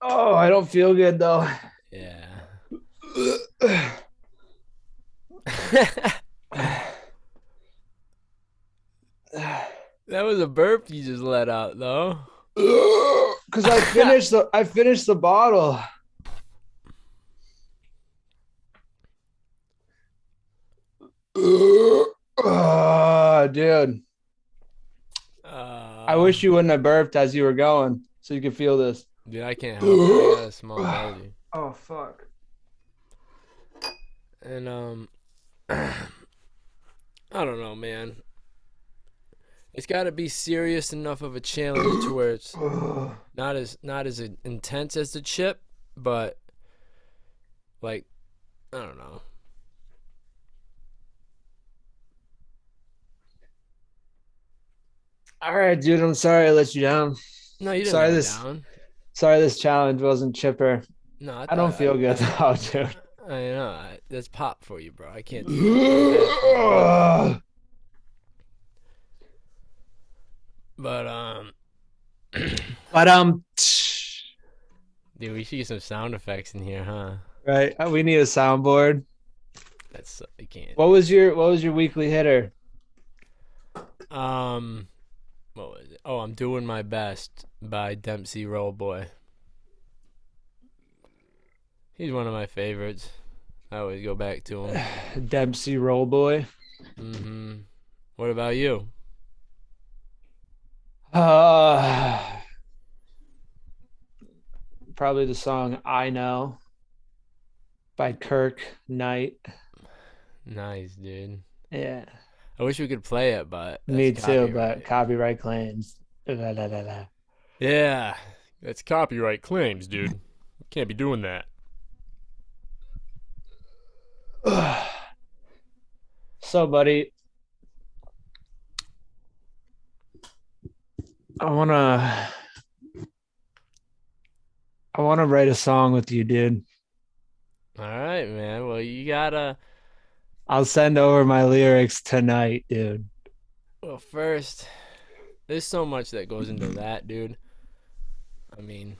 Oh, I don't feel good though. Yeah. <laughs> that was a burp you just let out, though. <laughs> Cause I finished the I finished the bottle. Oh, <sighs> dude. I wish you wouldn't have burped as you were going, so you could feel this. Dude, I can't help it. I got a small <sighs> belly. Oh fuck. And um, <clears throat> I don't know, man. It's got to be serious enough of a challenge to where it's <sighs> not as not as intense as the chip, but like I don't know. All right, dude. I'm sorry I let you down. No, you didn't Sorry, let me this- down. Sorry this challenge wasn't chipper. No, I don't thought- feel good <laughs> though, dude. I know I, that's pop for you, bro. I can't. but um, <clears throat> But um, dude, we should get some sound effects in here, huh? right. uh, We need a soundboard. That's I can't. What was your What was your weekly hitter? Um, what was it? Oh, I'm doing my best by Dempsey Rollboy. He's one of my favorites. I always go back to him. <sighs> Dempsey Rollboy. hmm What about you? Uh, probably the song "I Know" by Kirk Knight. Nice, dude. Yeah, I wish we could play it, but me too. But copyright claims. La, la, la, yeah, that's copyright claims, dude. Can't be doing that. <sighs> So, buddy, I wanna, I wanna write a song with you, dude. All right, man. Well, you gotta. I'll send over my lyrics tonight, dude. Well, first, there's so much that goes into that, dude. I mean,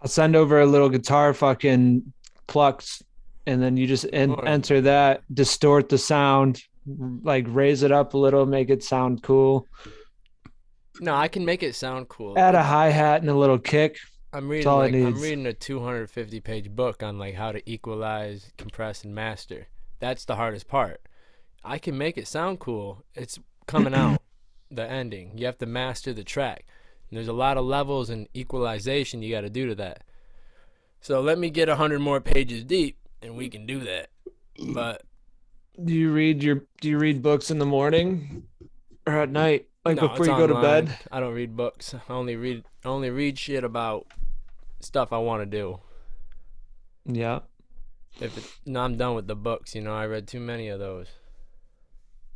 I'll send over a little guitar fucking plucks, and then you just en- enter that, distort the sound, like raise it up a little, make it sound cool. no, I can make it sound cool. Add a hi hat and a little kick. I'm reading like I'm reading a 250 page book on like how to equalize, compress, and master. That's the hardest part. I can make it sound cool. It's coming out. <clears throat> The ending. You have to master the track. And there's a lot of levels and equalization you got to do to that. So let me get a hundred more pages deep, and we can do that. But Do you read your Do you read books in the morning or at night, like no, before you go to bed? I don't read books. I only read I only read shit about stuff I want to do. Yeah, If it, no, I'm done with the books. You know, I read too many of those.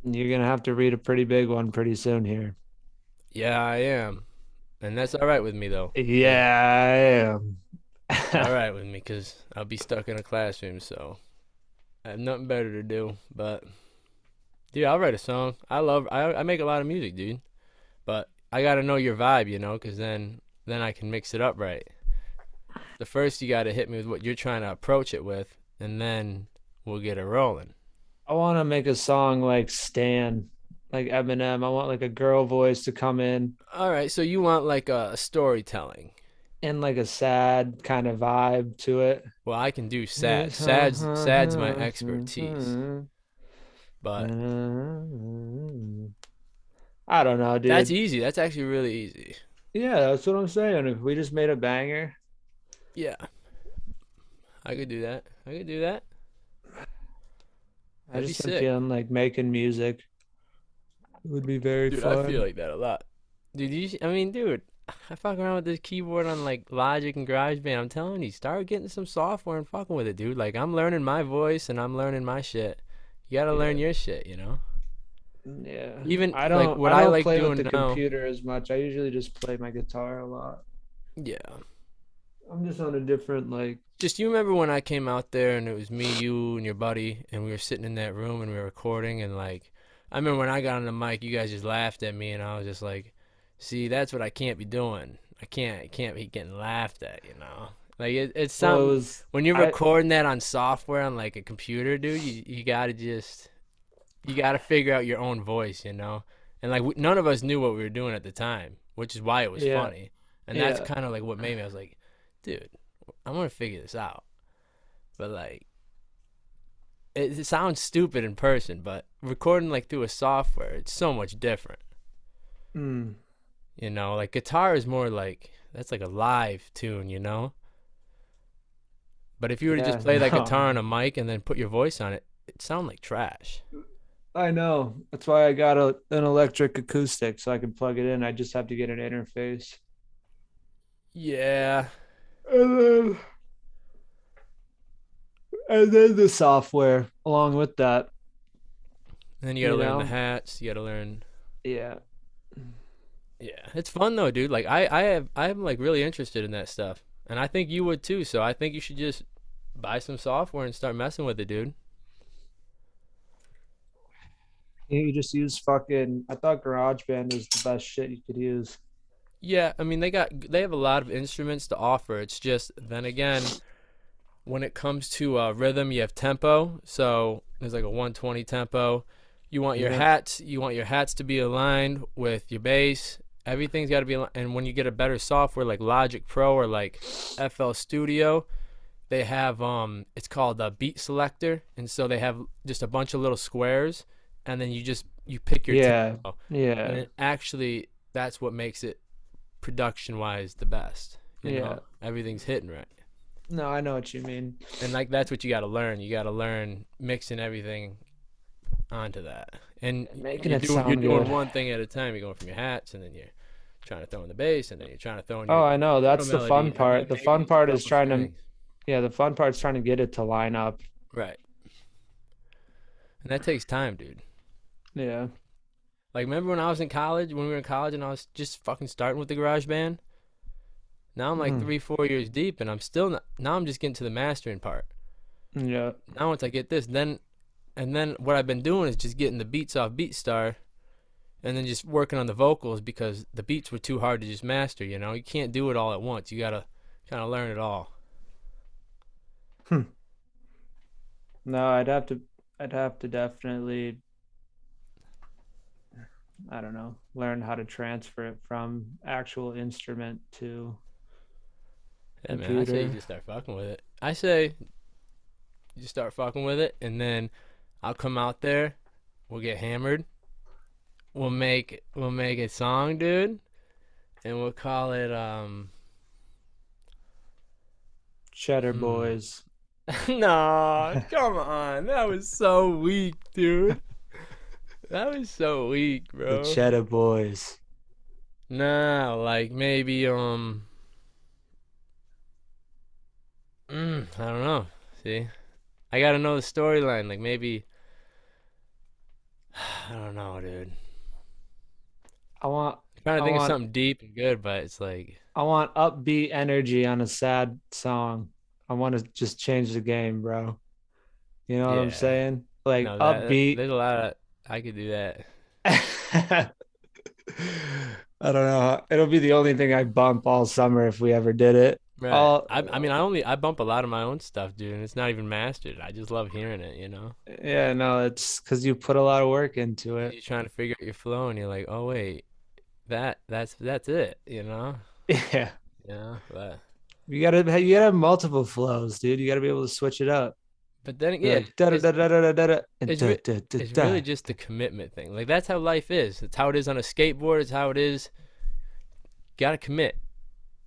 you're gonna have to read a pretty big one pretty soon here. Yeah, I am, and that's all right with me though. Yeah, I am. all <laughs> right with me because I'll be stuck in a classroom, so I have nothing better to do. But dude, I'll write a song. I love. I I make a lot of music, dude. But I gotta know your vibe, you know, because then then I can mix it up right. The first you gotta hit me with what you're trying to approach it with, and then we'll get it rolling. I want to make a song like Stan, like Eminem. I want like a girl voice to come in All right, so you want like a storytelling. and like a sad kind of vibe to it. Well, I can do sad. Sad's sad's my expertise. But I don't know, dude. that's easy. That's actually really easy. yeah, that's what I'm saying. If we just made a banger, Yeah. I could do that. I could do that. I That'd be just been feeling like making music It would be very Dude, fun. I feel like that a lot. Dude, you, I mean, dude, I fuck around with this keyboard on like Logic and GarageBand. I'm telling you, start getting some software and fucking with it, dude. Like I'm learning my voice and I'm learning my shit. You gotta learn your shit, you know. Yeah. Even, I don't what I I don't like play doing with the now- computer as much. I usually just play my guitar a lot. Yeah. I'm just on a different like Just you remember when I came out there and it was me, you, and your buddy, and we were sitting in that room and we were recording and like, I remember when I got on the mic, you guys just laughed at me and I was just like, see, that's what I can't be doing. I can't, I can't be getting laughed at, you know. Like it, it's well, something. it was When you're I- recording that on software on like a computer, dude, you, you gotta just you gotta figure out your own voice, you know. And like we, none of us knew what we were doing at the time, which is why it was Yeah. funny. And that's kind of like what made me. I was like, dude, I'm gonna figure this out. But like, it, it sounds stupid in person, but recording like through a software, it's so much different. mm, You know, like guitar is more like that's like a live tune, you know. But if you were to just Yeah, play that guitar on a mic and then put your voice on it, it sound like trash. I know. That's why I got a, an electric acoustic so I can plug it in. I just have to get an interface. Yeah, And then, and then the software along with that. and then you gotta You learn the hats. You gotta learn. Yeah. Yeah, it's fun though, dude. Like I, I have, I'm like really interested in that stuff, and I think you would too. So I think you should just buy some software and start messing with it, dude. You just use fucking I thought GarageBand was the best shit you could use. Yeah, I mean they got they have a lot of instruments to offer. It's just then again, when it comes to uh, rhythm, you have tempo. So there's like a 120 tempo. You want your Yeah. hats, you want your hats to be aligned with your bass. Everything's got to be. And when you get a better software like Logic Pro or like FL Studio, they have um, it's called a beat selector, and so they have just a bunch of little squares, and then you just you pick your Yeah. tempo. And Yeah. it actually, that's what makes it production wise the best. You Yeah. know, everything's hitting right. No, I know what you mean. And like that's what you got to learn. You got to learn mixing everything onto that. And Making you're it doing, you're doing good. one thing at a time. You're going from your hats, and then you're trying to throw in the bass, and then you're trying to throw in. Oh, I know. That's the melody, fun part. The fun part is trying to yeah, the fun part's trying to get it to line up. right. And that takes time, dude. Yeah. Like, remember when I was in college, when we were in college, and I was just fucking starting with the garage band? Now I'm like Hmm. three, four years deep, and I'm still not. Now I'm just getting to the mastering part. Yeah. Now once I get this, then, and then what I've been doing is just getting the beats off BeatStar, and then just working on the vocals because the beats were too hard to just master. You know, you can't do it all at once. You gotta kind of learn it all. Hmm. No, I'd have to I'd have to definitely I don't know, learn how to transfer it from actual instrument to Yeah, man. I say you just start fucking with it. I say you start fucking with it, and then I'll come out there. We'll get hammered. We'll make we'll make a song, dude, and we'll call it um. Cheddar Hmm. Boys. <laughs> no, come on, that was so weak, dude. That was so weak, bro. The Cheddar Boys. Nah, like maybe um. Mm, I don't know. See, I gotta know the storyline. Like maybe. <sighs> I don't know, dude. I want I'm trying to I think of something deep and good, but it's like I want upbeat energy on a sad song. I want to just change the game, bro. You know what I'm saying? Like no, that- upbeat. There's a lot of I could do that. <laughs> I don't know. It'll be the only thing I bump all summer if we ever did it. Right. All- I, I mean, I only I bump a lot of my own stuff, dude, and it's not even mastered. I just love hearing it, you know. Yeah, no, it's because you put a lot of work into it. You're trying to figure out your flow, and you're like, oh wait, that that's that's it, you know. <laughs> Yeah, Yeah, but you gotta you gotta have multiple flows, dude. You gotta be able to switch it up. But then Be yeah, like, da da it's, really just the commitment thing. Like that's how life is. It's how it is on a skateboard. It's how it is. Gotta commit,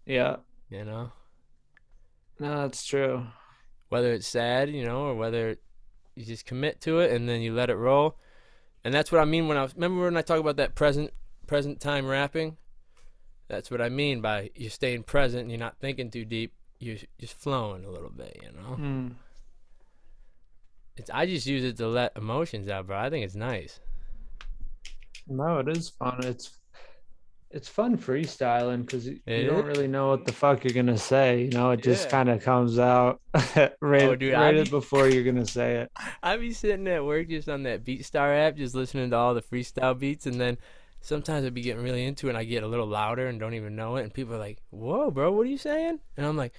Yeah, you know. no, that's true. whether it's sad, you know, or whether you just commit to it and then you let it roll. And that's what I mean when I was remember when I talk about that present present time rapping. That's what I mean by you're staying present and you're not thinking too deep. You're just flowing a little bit, you know. Hmm. It's I just use it to let emotions out, bro. I think it's nice. No, it is fun. It's it's fun freestyling because you, you don't really know what the fuck you're gonna say. You know, it just Yeah. kind of comes out <laughs> right, Oh, dude, right be- before you're gonna say it. <laughs> I be sitting at work just on that BeatStar app, just listening to all the freestyle beats, and then sometimes I'd be getting really into it, and I get a little louder and don't even know it, and people are like, "Whoa, bro, what are you saying?" And I'm like,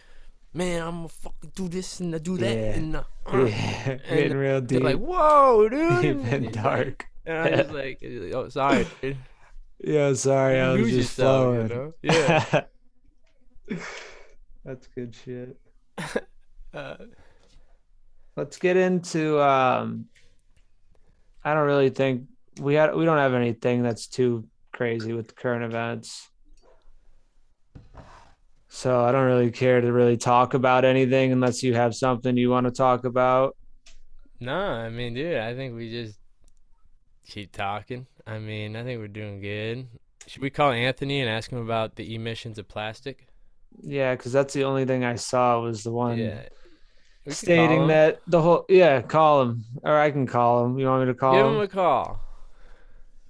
"Man, I'm gonna fucking do this and I do that," Yeah. and uh, <laughs> uh." Yeah, getting real they're deep, like, "Whoa, dude!" <laughs> and and dark. and I was like, "Oh, sorry, <laughs> dude." Yeah, sorry, I was just yourself, you know? Yeah. That's good shit. Uh, Let's get into um I don't really think we had we don't have anything that's too crazy with current events. So I don't really care to really talk about anything unless you have something you want to talk about. no, I mean, dude, I think we just keep talking. I mean, I think we're doing good. Should we call Anthony and ask him about the emissions of plastic? Yeah, because that's the only thing I saw was the one Yeah. We could call stating that the whole yeah, call him. Or I can call him. You want me to call Give him? him a call.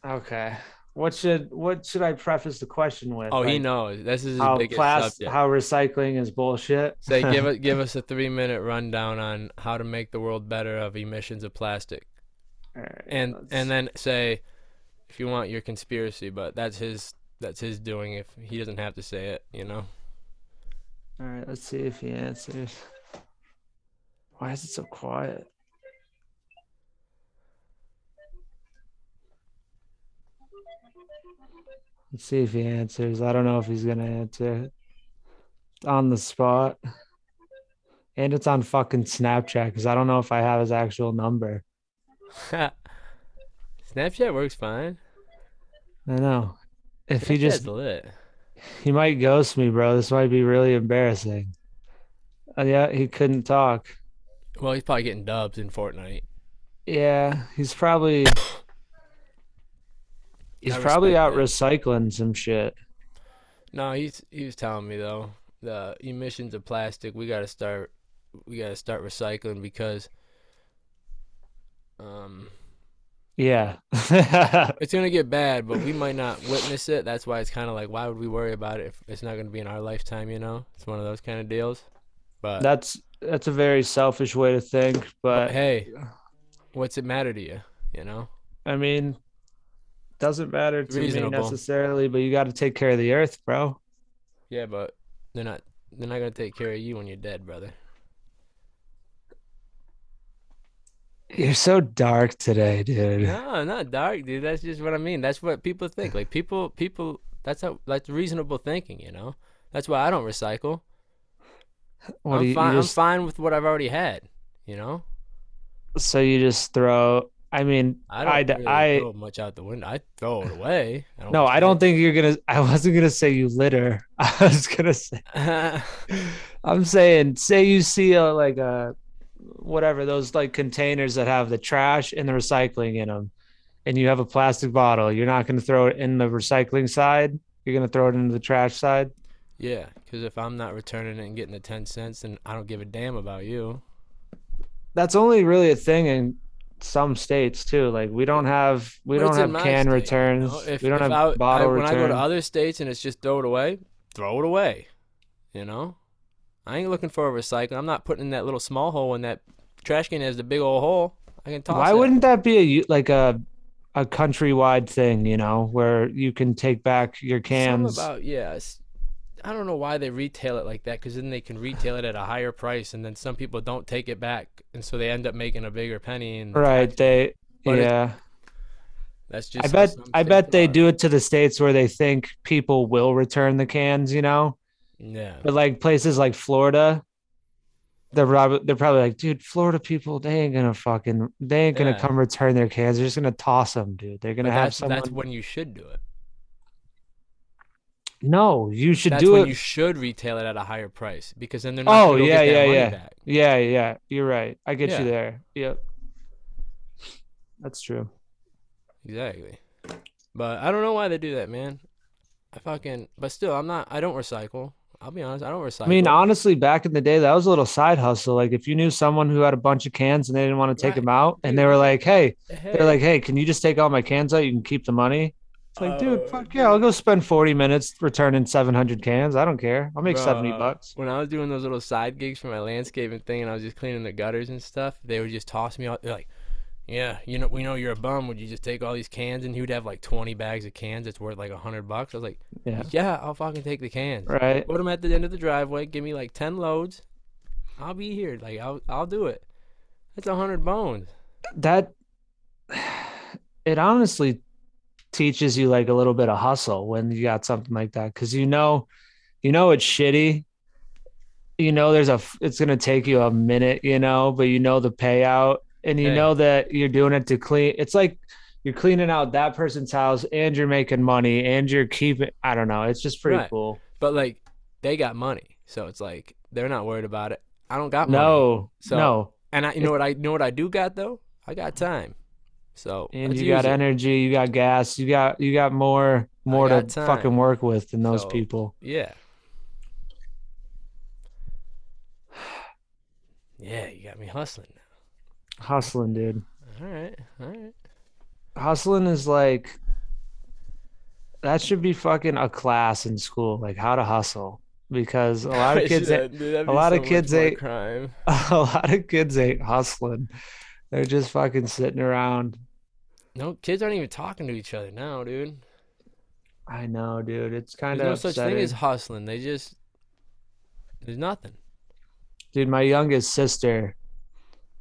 Okay. What should what should I preface the question with? Oh, he knows. This is how biggest plas- subject. how recycling is bullshit. Say, give <laughs> us give us a three minute rundown on how to make the world better of emissions of plastic, Alright, and let's- and then say, if you want your conspiracy, but that's his that's his doing. If he doesn't have to say it, you know. all right, let's see if he answers. Why is it so quiet? Let's see if he answers. I don't know if he's gonna answer. It's on the spot. And it's on fucking Snapchat because I don't know if I have his actual number. <laughs> Snapchat works fine. I know. If he just Snapchat's lit. He might ghost me, bro. This might be really embarrassing. Uh, yeah, he couldn't talk. Well, he's probably getting dubs in Fortnite. Yeah, he's probably <laughs> he's probably out that. recycling some shit. No, he's he was telling me though the emissions of plastic. We gotta start. We gotta start recycling because. Um, Yeah. <laughs> it's gonna get bad, but we might not witness it. That's why it's kind of like, why would we worry about it if it's not gonna be in our lifetime? You know, it's one of those kind of deals. But, that's that's a very selfish way to think, but but hey, what's it matter to you? You know, I mean doesn't matter to Reasonable. me necessarily, but you got to take care of the earth, bro. yeah, but they're not. They're not gonna take care of you when you're dead, brother. You're so dark today, dude. No, not dark, dude. That's just what I mean. That's what people think. Like people, people. That's how. That's reasonable thinking. You know. That's why I don't recycle. What I'm you, you just I'm fine with what I've already had. You know. so you just throw I mean, I don't really I- throw much out the window. I throw it away. I don't no, I don't think you're gonna. I wasn't gonna say you litter. <laughs> I was gonna say. <laughs> I'm saying, say you see a like a whatever those like containers that have the trash and the recycling in them, and you have a plastic bottle. You're not gonna throw it in the recycling side. You're gonna throw it into the trash side. yeah, because if I'm not returning it and getting the ten cents, then I don't give a damn about you. That's only really a thing in some states too. Like we don't have we But don't have can state, you returns. know? If, we don't have I, bottle I, when returns. I go to other states and it's just throw it away, throw it away. You know, I ain't looking for a recycle. I'm not putting in that little small hole in that trash can has the big old hole. I can toss Why wouldn't that be a like a a countrywide thing? You know, where you can take back your Something cans. about yeah. I don't know why they retail it like that because then they can retail it at a higher price, and then some people don't take it back, and so they end up making a bigger penny. And Right. They But it- yeah. That's just I bet I bet they are. do it to the states where they think people will return the cans, you know? Yeah. But like places like Florida, they're probably they're probably like, dude, Florida people, they ain't gonna fucking they ain't gonna Yeah. come return their cans. They're just gonna toss them, dude. They're gonna But have that's, someone. that's when you should do it. No, you should That's do when it. you should retail it at a higher price because then they're not Oh yeah, yeah, yeah, back. yeah, yeah. You're right. I get Yeah. you there. Yep. That's true. Exactly. But I don't know why they do that, man. I fucking. But still, I'm not. I don't recycle. I'll be honest. I don't recycle. I mean, honestly, back in the day, that was a little side hustle. Like if you knew someone who had a bunch of cans and they didn't want to take Right. them out, and they were like, "Hey," Hey, they're like, "Hey, can you just take all my cans out? You can keep the money." It's like, dude, Oh, fuck yeah, I'll go spend forty minutes returning seven hundred cans. I don't care. I'll make seventy bucks. When I was doing those little side gigs for my landscaping thing, and I was just cleaning the gutters and stuff, they would just toss me out. They're like, "Yeah, you know, we know you're a bum. Would you just take all these cans?" And he would have like 20 bags of cans. It's worth like a hundred bucks. I was like, Yeah. "Yeah, I'll fucking take the cans. Right. Put them at the end of the driveway. Give me like 10 loads. I'll be here. Like I'll I'll do it. That's a hundred bones. That <sighs> it honestly teaches you like a little bit of hustle when you got something like that because you know, you know it's shitty. You know there's a it's gonna take you a minute, you know, but you know the payout, and you know that you're doing it to clean. It's like you're cleaning out that person's house, and you're making money, and you're keeping. I don't know. It's just pretty Right. cool. But like they got money, so it's like they're not worried about it. I don't got money. No, So- no, And I, you know what I you know what I do got though? I got time. So and you got energy, you got gas, you got you got more more to time. fucking work with than those So- people. Yeah. <sighs> Yeah, you got me hustling. Hustling, dude. All right, all right. Hustling is like that should be fucking a class in school, like how to hustle. Because a lot of <laughs> kids, Dude, a lot so of kids ain't- crime. <laughs> a lot of kids ain't hustling. They're just fucking sitting around. No, kids aren't even talking to each other now, dude. I know, dude. It's kind There's of no such thing as hustling. They just there's nothing. dude. My youngest sister,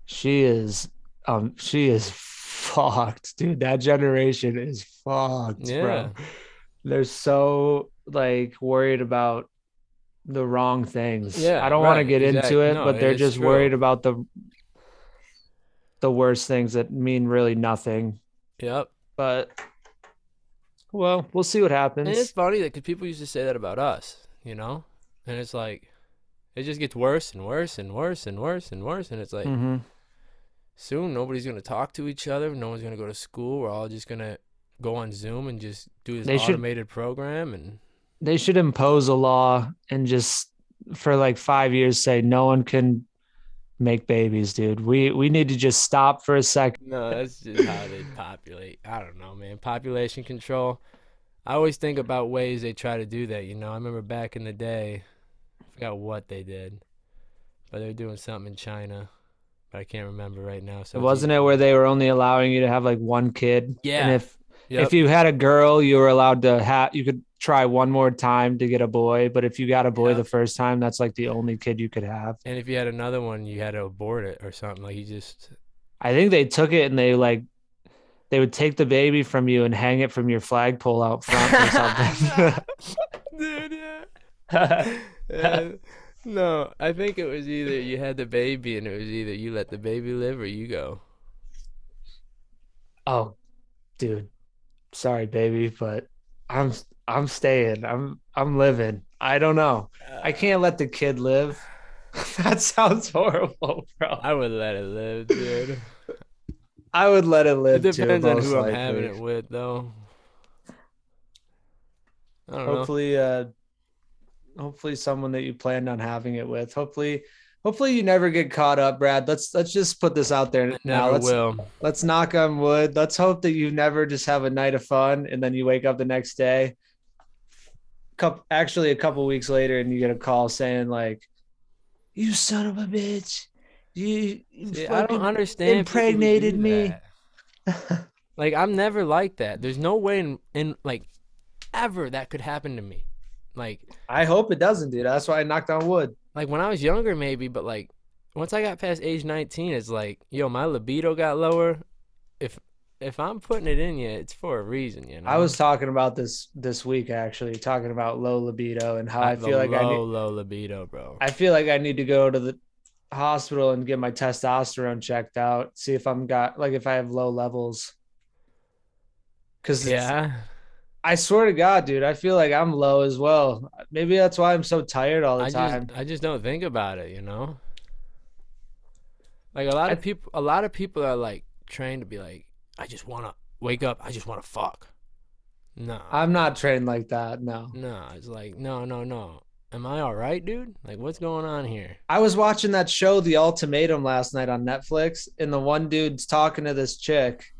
she is, um, she is <laughs> fucked, dude. That generation is fucked, Yeah. bro. They're so like worried about the wrong things. Yeah, I don't want to right, get into it, no, but they're just true. worried about the the worst things that mean really nothing. Yep. But well, we'll see what happens. And it's funny that because people used to say that about us, you know, and it's like it just gets worse and worse and worse and worse and worse, and it's like hmm soon nobody's gonna talk to each other. No one's gonna go to school. We're all just gonna go on Zoom and just do this They should- automated program and They should impose a law and just for like five years say no one can make babies, dude. We we need to just stop for a second. No, that's just how they populate. I don't know, man. Population control. I always think about ways they try to do that. You know, I remember back in the day, I forgot what they did, but they were doing something in China, but I can't remember right now. So Wasn't it where they were only allowing you to have like one kid? Yeah. And if Yep. if you had a girl, you were allowed to have you could try one more time to get a boy, but if you got a boy the first time, that's like the only kid you could have. and if you had another one, you had to abort it or something. Like you just I think they took it and they like they would take the baby from you and hang it from your flagpole out front or something. <laughs> <laughs> dude, yeah. Yeah. No, I think it was either you had the baby and it was either you let the baby live or you go. oh, dude. Sorry, baby, but I'm I'm staying. I'm I'm living. I don't know. I can't let the kid live. <laughs> that sounds horrible, bro. I would let it live, dude. <laughs> I would let it live. It depends too, on who I'm having it with, though. I don't know. hopefully uh hopefully someone that you planned on having it with hopefully hopefully you never get caught up brad let's let's just put this out there now let's will. let's knock on wood let's hope that you never just have a night of fun and then you wake up the next day couple, actually a couple weeks later and you get a call saying like you son of a bitch you, you See, I don't understand. do impregnated me. <laughs> Like I'm never like that. There's no way in, in like ever that could happen to me. Like I hope it doesn't, dude. That's why I knocked on wood. Like when I was younger, maybe, but like once I got past age 19, it's like, yo, my libido got lower. If if I'm putting it in you, it's for a reason, you know. I was talking about this this week actually, talking about low libido and how I the feel like low, I need, low libido, bro. I feel like I need to go to the hospital and get my testosterone checked out, see if I'm got like if I have low levels. Cause yeah, I swear to God, dude, I feel like I'm low as well. Maybe that's why I'm so tired all the I time. just I just don't think about it, you know. Like a lot of people, a lot of people are like trained to be like, I just want to wake up, I just want to fuck. No, I'm not trained like that. No. no, it's like no, no, no. Am I all right, dude? Like, what's going on here? I was watching that show, The Ultimatum, last night on Netflix, and the one dude's talking to this chick,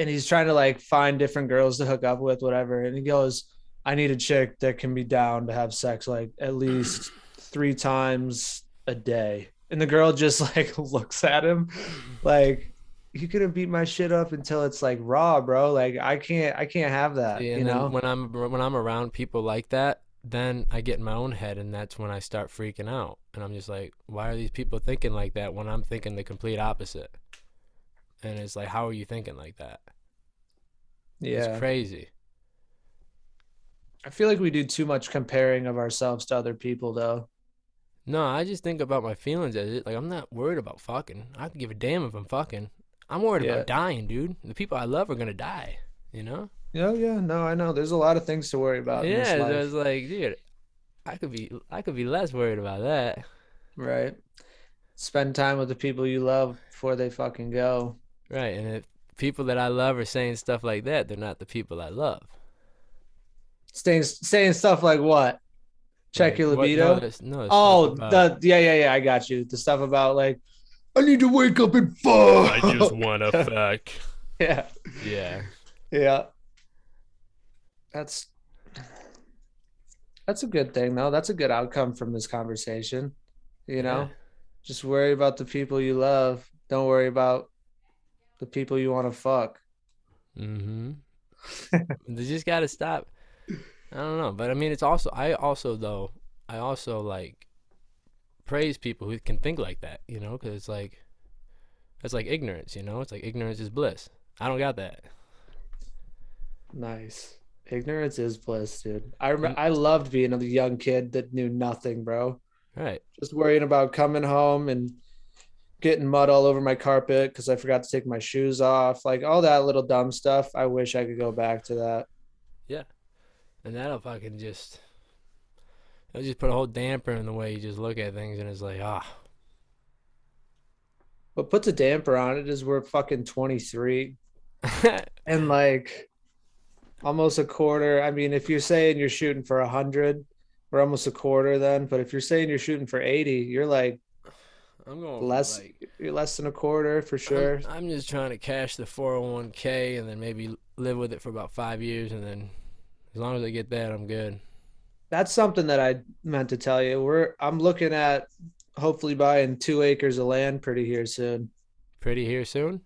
and he's trying to like find different girls to hook up with, whatever. And he goes, "I need a chick that can be down to have sex like at least three times a day." And the girl just <laughs> like looks at him, like, "You gonna beat my shit up until it's like raw, bro? Like, I can't, I can't have that, Yeah, you know." when I'm when I'm around people like that, then I get in my own head, and that's when I start freaking out. And I'm just like, why are these people thinking like that when I'm thinking the complete opposite? And it's like, how are you thinking like that? Yeah, It's crazy. I feel like we do too much comparing of ourselves to other people, though. No, I just think about my feelings as it. Like I'm not worried about fucking. I can give a damn if I'm fucking. I'm worried Yeah. about dying, dude. The people I love are gonna die. You know? Yeah, yeah, no, I know. There's a lot of things to worry about. in this yeah, so life. it's like, dude, I could be, I could be less worried about that. Right. Spend time with the people you love before they fucking go. Right, and if people that I love are saying stuff like that, they're not the people I love. Staying saying stuff like what? Check Like, your what- libido. no, this- no, it's oh, the yeah, yeah, yeah. I got you. The stuff about like I need to wake up and fuck. I just <laughs> wanna fuck. yeah, Yeah, yeah. That's that's a good thing though. That's a good outcome from this conversation. You know, Yeah. just worry about the people you love. Don't worry about the people you want to fuck. Mm-hmm. <laughs> they just gotta stop. I don't know, but I mean, it's also I also though I also like praise people who can think like that, you know, because it's like it's like ignorance, you know. It's like ignorance is bliss. I don't got that. Nice. Ignorance is bliss, dude. I rem- I loved being a young kid that knew nothing, bro. Right. Just worrying about coming home and getting mud all over my carpet because I forgot to take my shoes off. Like all that little dumb stuff. I wish I could go back to that. Yeah, and that'll fucking just it'll just put a whole damper in the way you just look at things, and it's like ah, What puts a damper on it is we're fucking 23 <laughs> and like almost a quarter. I mean, if you're saying you're shooting for a hundred, we're almost a quarter then. But if you're saying you're shooting for 80, you're like I'm going less like, you're less than a quarter for sure. I'm, I'm just trying to cash the 401k and then maybe live with it for about five years, and then as long as I get that, I'm good. That's something that I meant to tell you. We're I'm looking at hopefully buying two acres of land pretty here soon. Pretty here soon.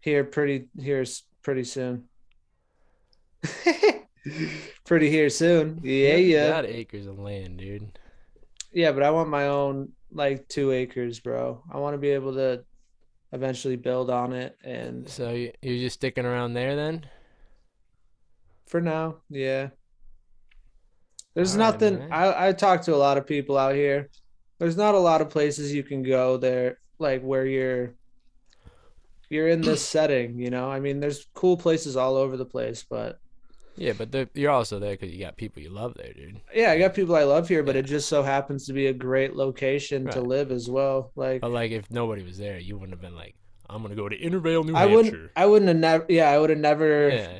Here pretty here's pretty soon. <laughs> pretty here soon. Yeah, yeah. Got acres of land, dude. Yeah, but I want my own like two acres, bro. I want to be able to eventually build on it and So you- you're just sticking around there then? for now, yeah. There's All right, nothing man. I I talk to a lot of people out here. There's not a lot of places you can go there like where you're you're in this setting, you know? I mean, there's cool places all over the place, but Yeah, but you're also there because you got people you love there, dude. yeah, I got people I love here, but Yeah. it just so happens to be a great location to live as well. Like But like, if nobody was there, you wouldn't have been like, "I'm gonna go to Intervale, New I Hampshire." wouldn't I wouldn't have never yeah, I would have never Yeah,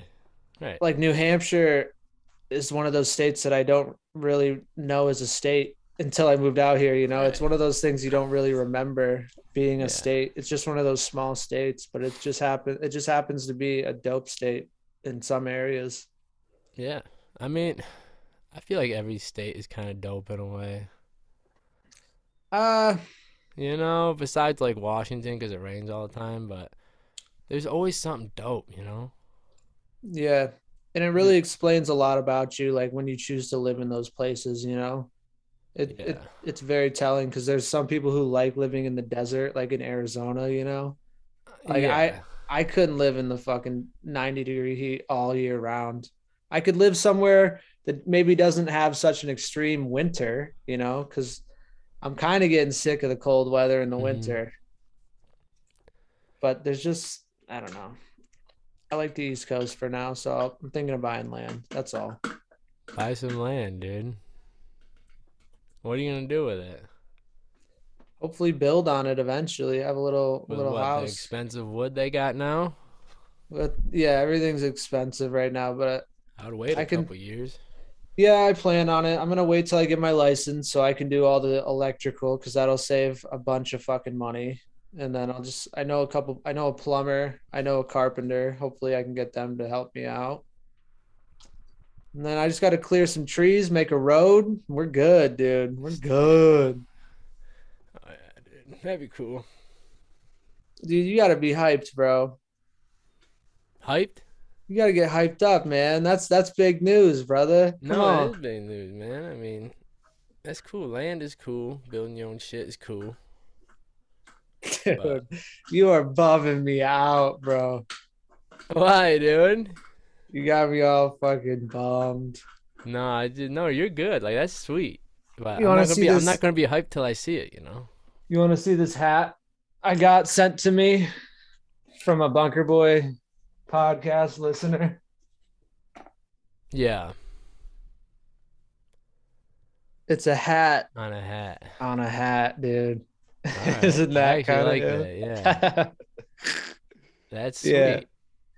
right. like New Hampshire is one of those states that I don't really know as a state until I moved out here. You know, it's one of those things you don't really remember being a Yeah. state. It's just one of those small states, but it just happen it just happens to be a dope state in some areas. Yeah, I mean, I feel like every state is kind of dope in a way. Uh You know, besides like Washington because it rains all the time, but there's always something dope. You know. yeah. and it really explains a lot about you like when you choose to live in those places you know it, it it's very telling because there's some people who like living in the desert like in arizona you know Like, I- i couldn't live in the fucking 90 degree heat all year round i could live somewhere that maybe doesn't have such an extreme winter you know because i'm kind of getting sick of the cold weather in the Mhm. winter but there's just i don't know i like the east coast for now so i'm thinking of buying land that's all buy some land, dude. What are you gonna do with it? hopefully build on it eventually have a little With little what house expensive wood they got now? but yeah everything's expensive right now but I would wait a I can- couple years. yeah i plan on it i'm gonna wait till i get my license so i can do all the electrical because that'll save a bunch of fucking money and then i'll just i know a couple i know a plumber i know a carpenter hopefully i can get them to help me out and then i just got to clear some trees make a road we're good dude we're good Oh, yeah, dude. <laughs> That'd be cool. dude you got to be hyped bro Hyped? You got to get hyped up man that's that's big news brother come No, on it is big news, man. I mean, that's cool. Land is cool. Building your own shit is cool. <laughs> Dude, you are bumming me out, bro. Why, dude? You got me all fucking bummed. No, I did. No, you're good. Like that's sweet. But You I'm not gonna be. I'm not gonna be hyped till I see it. You know. You want to see this hat I got sent to me from a Bunker Boy podcast listener? Yeah, It's a hat on a hat. on a hat, dude. Alright, <laughs> Isn't that kind like of that? Yeah, <laughs> that's sweet. Yeah.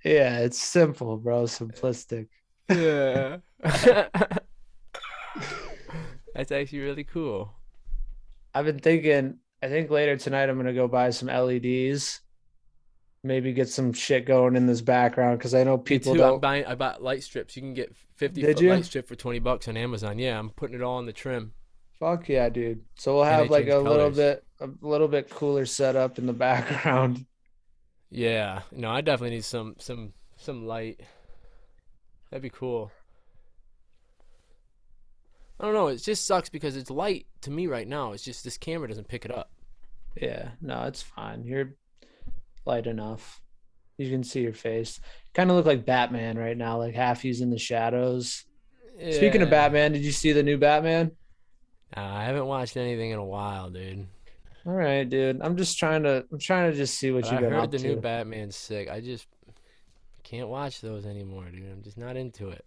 yeah, it's simple, bro. Simplistic. Yeah. <laughs> that's actually really cool. I've been thinking. I think later tonight I'm gonna go buy some LEDs. Maybe get some shit going in this background because I know Me people too. I'm don't. buying. I bought light strips. You can get 50 Did foot you? light strip for 20 bucks on Amazon. Yeah, I'm putting it all on the trim. Fuck yeah, dude. So we'll have like a change little bit, a little bit cooler setup in the <laughs> background. Yeah. No, I definitely need some some some light. That'd be cool. I don't know. It just sucks because it's light to me right now. It's just this camera doesn't pick it up. Yeah, no, it's fine. You're light enough. You can see your face. Kind of look like Batman right now, like half he's in the shadows. Speaking of Batman, did you see the new Batman? Nah, I haven't watched anything in a while, dude. All right, dude. I'm just trying to. I'm trying to just see what But you I got heard up the to. new Batman's sick. I just can't watch those anymore, dude. I'm just not into it.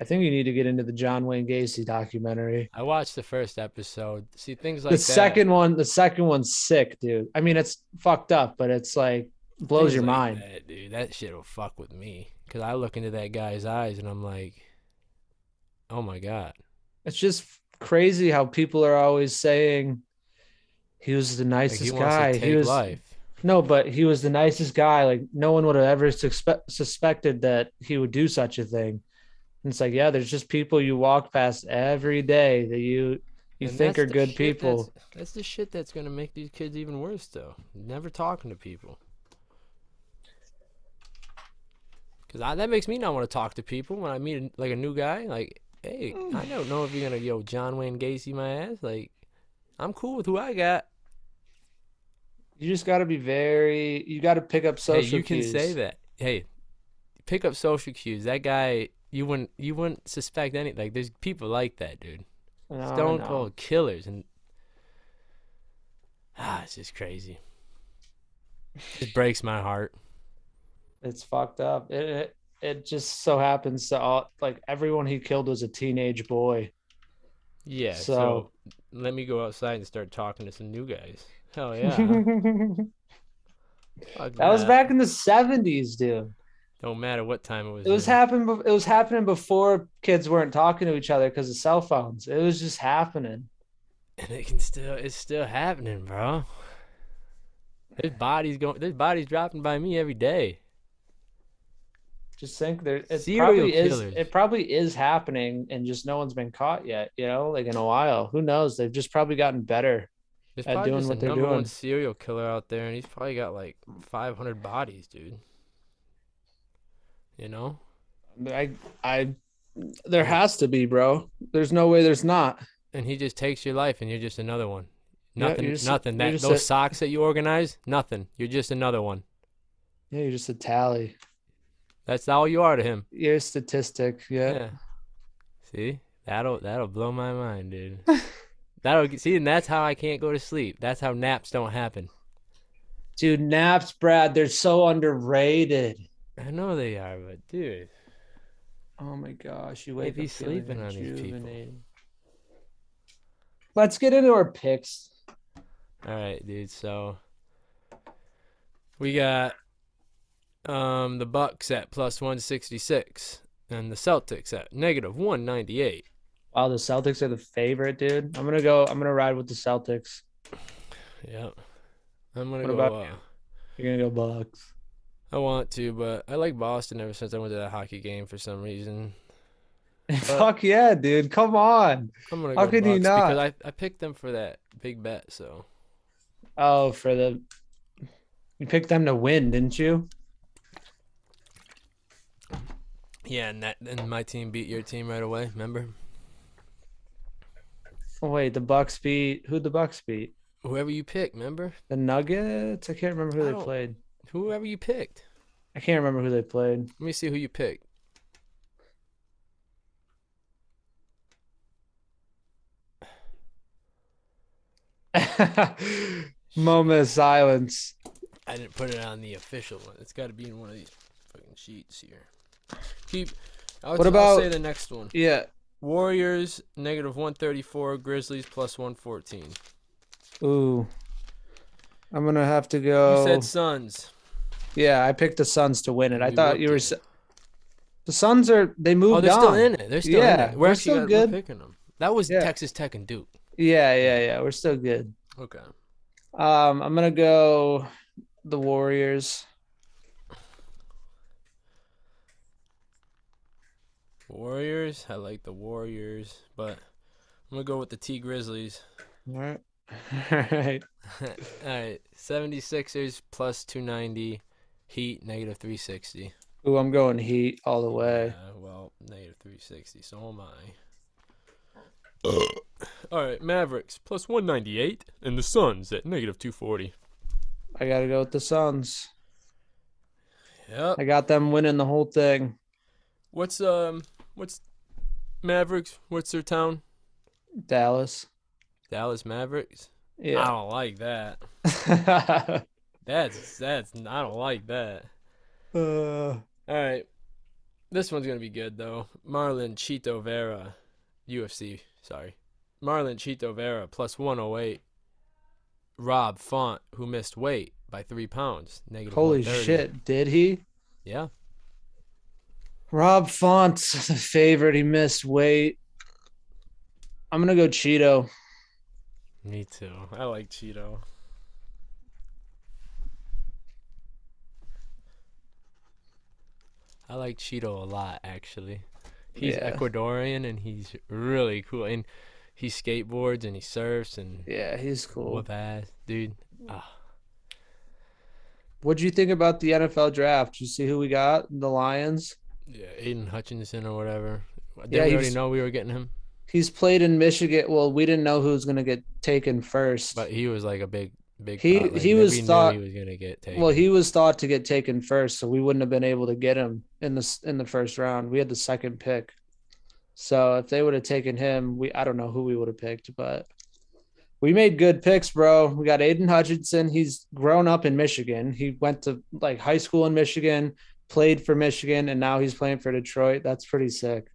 I think you need to get into the John Wayne Gacy documentary. I watched the first episode. See things like the that. second one, the second one's sick, dude. I mean, it's fucked up, but it's like blows Things your like mind. that, dude. That shit will fuck with me because I look into that guy's eyes and I'm like, oh my god. It's just crazy how people are always saying he was the Like nicest he wants guy. he was life. no, but he was the nicest guy. Like no one would have ever suspe- suspected that he would do such a thing. And it's like, yeah, there's just people you walk past every day that you you And think are good people. That's, that's the shit that's gonna make these kids even worse, though. Never talking to people. Cause I, that makes me not want to talk to people when I meet like a new guy. Like, hey, I mm. don't know if you're gonna yo John Wayne Gacy my ass. Like, I'm cool with who I got. You just got to be very. You got to pick up social. hey, you can say that. Hey, pick up social cues. That guy, you wouldn't you wouldn't suspect any. Like, there's people like that, dude. No, Stone know. Cold killers, and <sighs> ah, it's just crazy. It breaks my heart. It's fucked up. It, it it just so happens to all like everyone he killed was a teenage boy. Yeah. So, So- let me go outside and start talking to some new guys. Hell <laughs> yeah. <laughs> that was back in the seventies, dude. Don't matter what time it was. It was happening. It was happening before kids weren't talking to each other because of cell phones. It was just happening. and it can still. It's still happening, bro. There's bodies going. There's bodies dropping by me every day. Just think there. It Serial probably is. killers. It probably is happening, and just no one's been caught yet. You know, like in a while. Who knows? They've just probably gotten better. There's At probably doing just what a they're number one serial killer out there, and he's probably got like 500 bodies, dude. You know, I I there has to be, bro. There's no way there's not. and he just takes your life, and you're just another one. Nothing, you're just- nothing. That those a- socks that you organize, nothing. You're just another one. Yeah, you're just a tally. That's all you are to him. You're a statistic. Yeah. Yeah. See, that'll that'll blow my mind, dude. <laughs> that'll see, and that's how I can't go to sleep. That's how naps don't happen. Dude, naps, Brad, they're so underrated. I know they are, but dude, Oh my gosh, you They wake be up sleeping on these people. Let's get into our picks. all right, dude. So we got um the Bucks at plus one sixty six, and the Celtics at negative one ninety eight. Wow, the Celtics are the favorite, dude. I'm gonna go. I'm gonna ride with the Celtics. Yep. I'm gonna go. about uh, you? You're gonna go Bucks. I want to, but I like Boston ever since I went to that hockey game for some reason. <laughs> Fuck yeah, dude! Come on. I'm gonna How go could you not? because I, I picked them for that big bet. So Oh, for the you picked them to win, didn't you? yeah, and that and my team beat your team right away. Remember, Oh wait, the Bucks beat who? The Bucks beat whoever you picked. Remember, the Nuggets. I can't remember who I they played. Whoever you picked. I can't remember who they played. Let me see who you picked. <laughs> Moment of silence. I didn't put it on the official one. It's got to be in one of these fucking sheets here. Keep. I'll, What I'll say the next one? Yeah. Warriors negative one thirty four. Grizzlies plus one fourteen. Ooh. I'm gonna have to go. You said Suns. Yeah, I picked the Suns to win it. I You thought you were. at s- The Suns are. They moved Oh, they're on. still in it. They're still Yeah, in it. we're still got- we're good. picking them. That was Yeah. Texas Tech and Duke. Yeah, yeah, yeah. We're still good. Okay. Um, I'm gonna go the Warriors. Warriors. I like the Warriors, but I'm gonna go with the T Grizzlies. All right. <laughs> <laughs> All right. All right, 76ers plus 290, Heat negative 360. Ooh, I'm going Heat all the way. Uh, well, negative 360, so am I. All right, Mavericks plus 198, and the Suns at negative 240. I gotta go with the Suns. Yep. I got them winning the whole thing. What's um, what's Mavericks? What's their town? Dallas. Dallas Mavericks. Yeah. I don't like that. <laughs> That's that's I don't like that. uh, All right, this one's gonna be good though. Marlon Chito Vera, UFC. Sorry, Marlon Chito Vera plus 108. Rob Font, who missed weight by three pounds, negative. holy shit! Did he? Yeah, Rob Font's <laughs> the favorite. He missed weight. I'm gonna go Chito. me too. I like Chito. I like Chito a lot, actually. He's Yeah. Ecuadorian and he's really cool. And he skateboards and he surfs and Yeah, he's cool. whoop ass, dude. Ah, What'd you think about the NFL draft? You see who we got? The Lions. yeah, Aidan Hutchinson or whatever. Did Yeah, we already know we were getting him? He's played in Michigan. Well, we didn't know who was gonna get taken first. But he was like a big, big. He- like, he was thought- he was gonna get taken. Well, he was thought to get taken first, so we wouldn't have been able to get him in the in the first round. We had the second pick, so if they would have taken him, we I don't know who we would have picked, but we made good picks, bro. We got Aidan Hutchinson. He's grown up in Michigan. He went to like high school in Michigan, played for Michigan, and now he's playing for Detroit. That's pretty sick.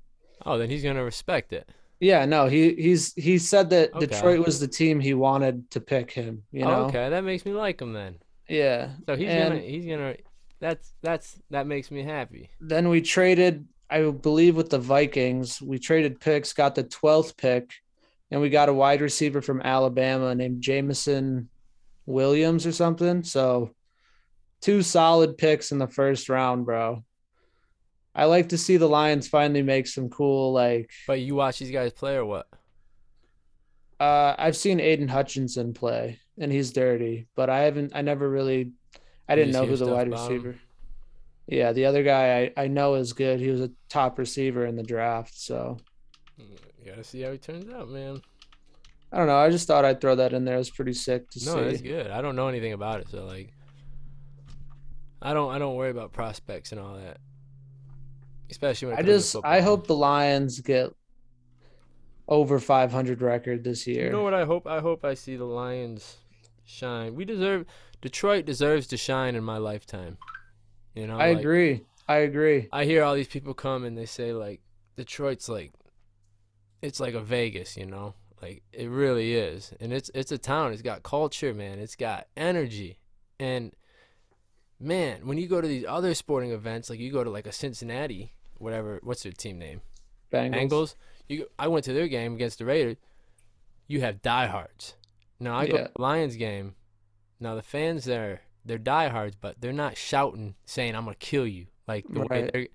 oh, then he's gonna respect it. Yeah, no, he he's he said that Okay. Detroit was the team he wanted to pick him. You know, okay, that makes me like him then. yeah. So he's And- gonna, he's gonna. That's that's that makes me happy. then we traded, I believe, with the Vikings. We traded picks, got the 12th pick, and we got a wide receiver from Alabama named Jameson Williams or something. So, two solid picks in the first round, bro. I like to see the Lions finally make some cool, like, But you watch these guys play or what? uh, I've seen Aidan Hutchinson play, and he's dirty, but I haven't, I never really, I didn't know who the wide about him? receiver. Yeah, the other guy I, I know is good. He was a top receiver in the draft. So You gotta see how he turns out, man. I don't know. I just thought I'd throw that in there. It was pretty sick to No, see. No, that's good. I don't know anything about it, so like, I don't I don't worry about prospects and all that. Especially I just I hope the Lions get over 500 record this year. You know what I hope? I hope I see the Lions shine. We deserve Detroit deserves to shine in my lifetime. You know, I like, agree. I agree. I hear all these people come and they say like Detroit's like it's like a Vegas, you know? Like it really is. And it's it's a town. It's got culture, man. It's got energy. And man, when you go to these other sporting events, like you go to like a Cincinnati, whatever, what's their team name? Bengals. Bengals. You, I went to their game against the Raiders. You have diehards. Now I go to the Lions game. Now the fans there, they're diehards, but they're not shouting saying "I'm gonna kill you." Like the way Right. they're,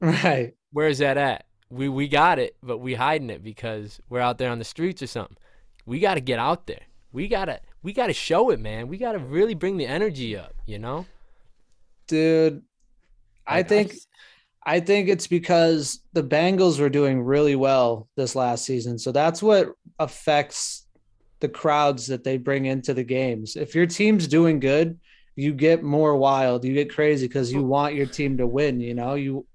<laughs> Right. where's that at? We we got it, but we hiding it because we're out there on the streets or something. We got to get out there. We gotta we gotta show it, man. We gotta really bring the energy up. You know. Dude, I Like, think s- I think it's because the Bengals were doing really well this last season. So that's what affects the crowds that they bring into the games. If your team's doing good, you get more wild, you get crazy because you want your team to win, you know? You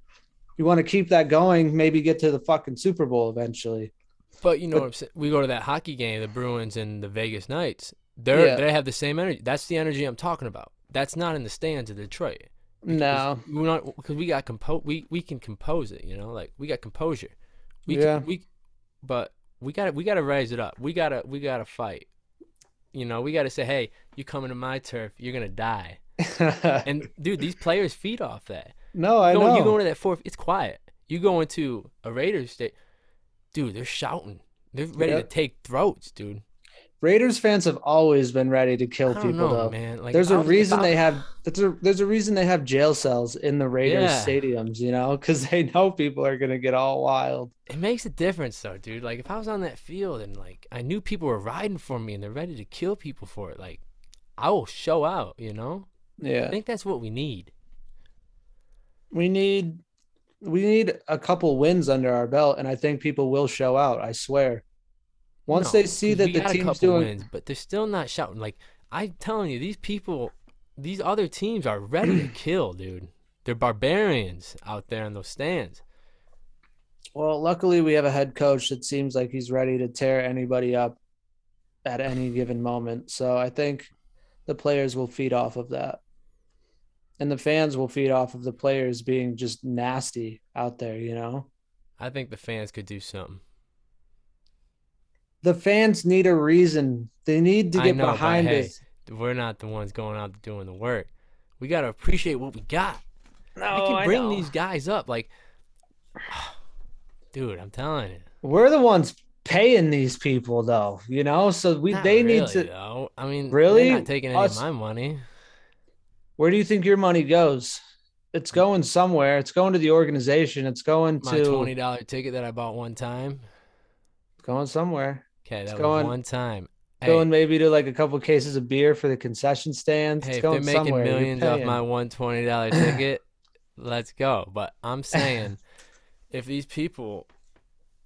you want to keep that going, maybe get to the fucking Super Bowl eventually. But you know, But- what I'm saying? we go to that hockey game, the Bruins and the Vegas Knights. They Yeah. they have the same energy. That's the energy I'm talking about. That's not in the stands of Detroit. No. we're not because we got compose. We we can compose it. You know, like we got composure. We Yeah. can, we, but we got to we got to raise it up. We gotta we gotta fight. You know, we got to say, hey, you coming to my turf, you're gonna die. <laughs> And dude, these players feed off that. no, I you know. You go into that fourth, it's quiet. You go into a Raiders state, dude, they're shouting. They're ready to take throats, dude. Raiders fans have always been ready to kill people know, though. man. Like there's a reason they have there's a there's a reason they have jail cells in the Raiders Yeah. stadiums, you know, because they know people are gonna get all wild. It makes a difference, though, dude. Like if I was on that field and like I knew people were riding for me and they're ready to kill people for it, like I will show out. You know, Yeah. I think that's what we need. we need we need a couple wins under our belt, and I think people will show out. I swear. Once No, they see that the team's doing, wins, but they're still not shouting. Like I'm telling you, these people, these other teams are ready to <clears throat> kill, dude. They're barbarians out there in those stands. well, luckily we have a head coach that seems like he's ready to tear anybody up at any given moment. So I think the players will feed off of that. And the fans will feed off of the players being just nasty out there, you know? I think the fans could do something. The fans need a reason. They need to I get know, but behind hey, it. We're not the ones going out doing the work. We gotta appreciate what we got. No, we can I bring know. these guys up. Like, <sighs> dude, I'm telling you. We're the ones paying these people though, you know? So we Not they need to Though. I mean, Really? Not taking any Us- of my money. Where do you think your money goes? It's mm. going somewhere. It's going to the organization. It's going to My twenty dollar ticket that I bought one time. going somewhere. Okay, that It's was going- one time. Hey, Going maybe to like a couple cases of beer for the concession stands. hey, it's if they're making millions off my one twenty dollar <laughs> ticket, let's go. But I'm <laughs> saying, if these people,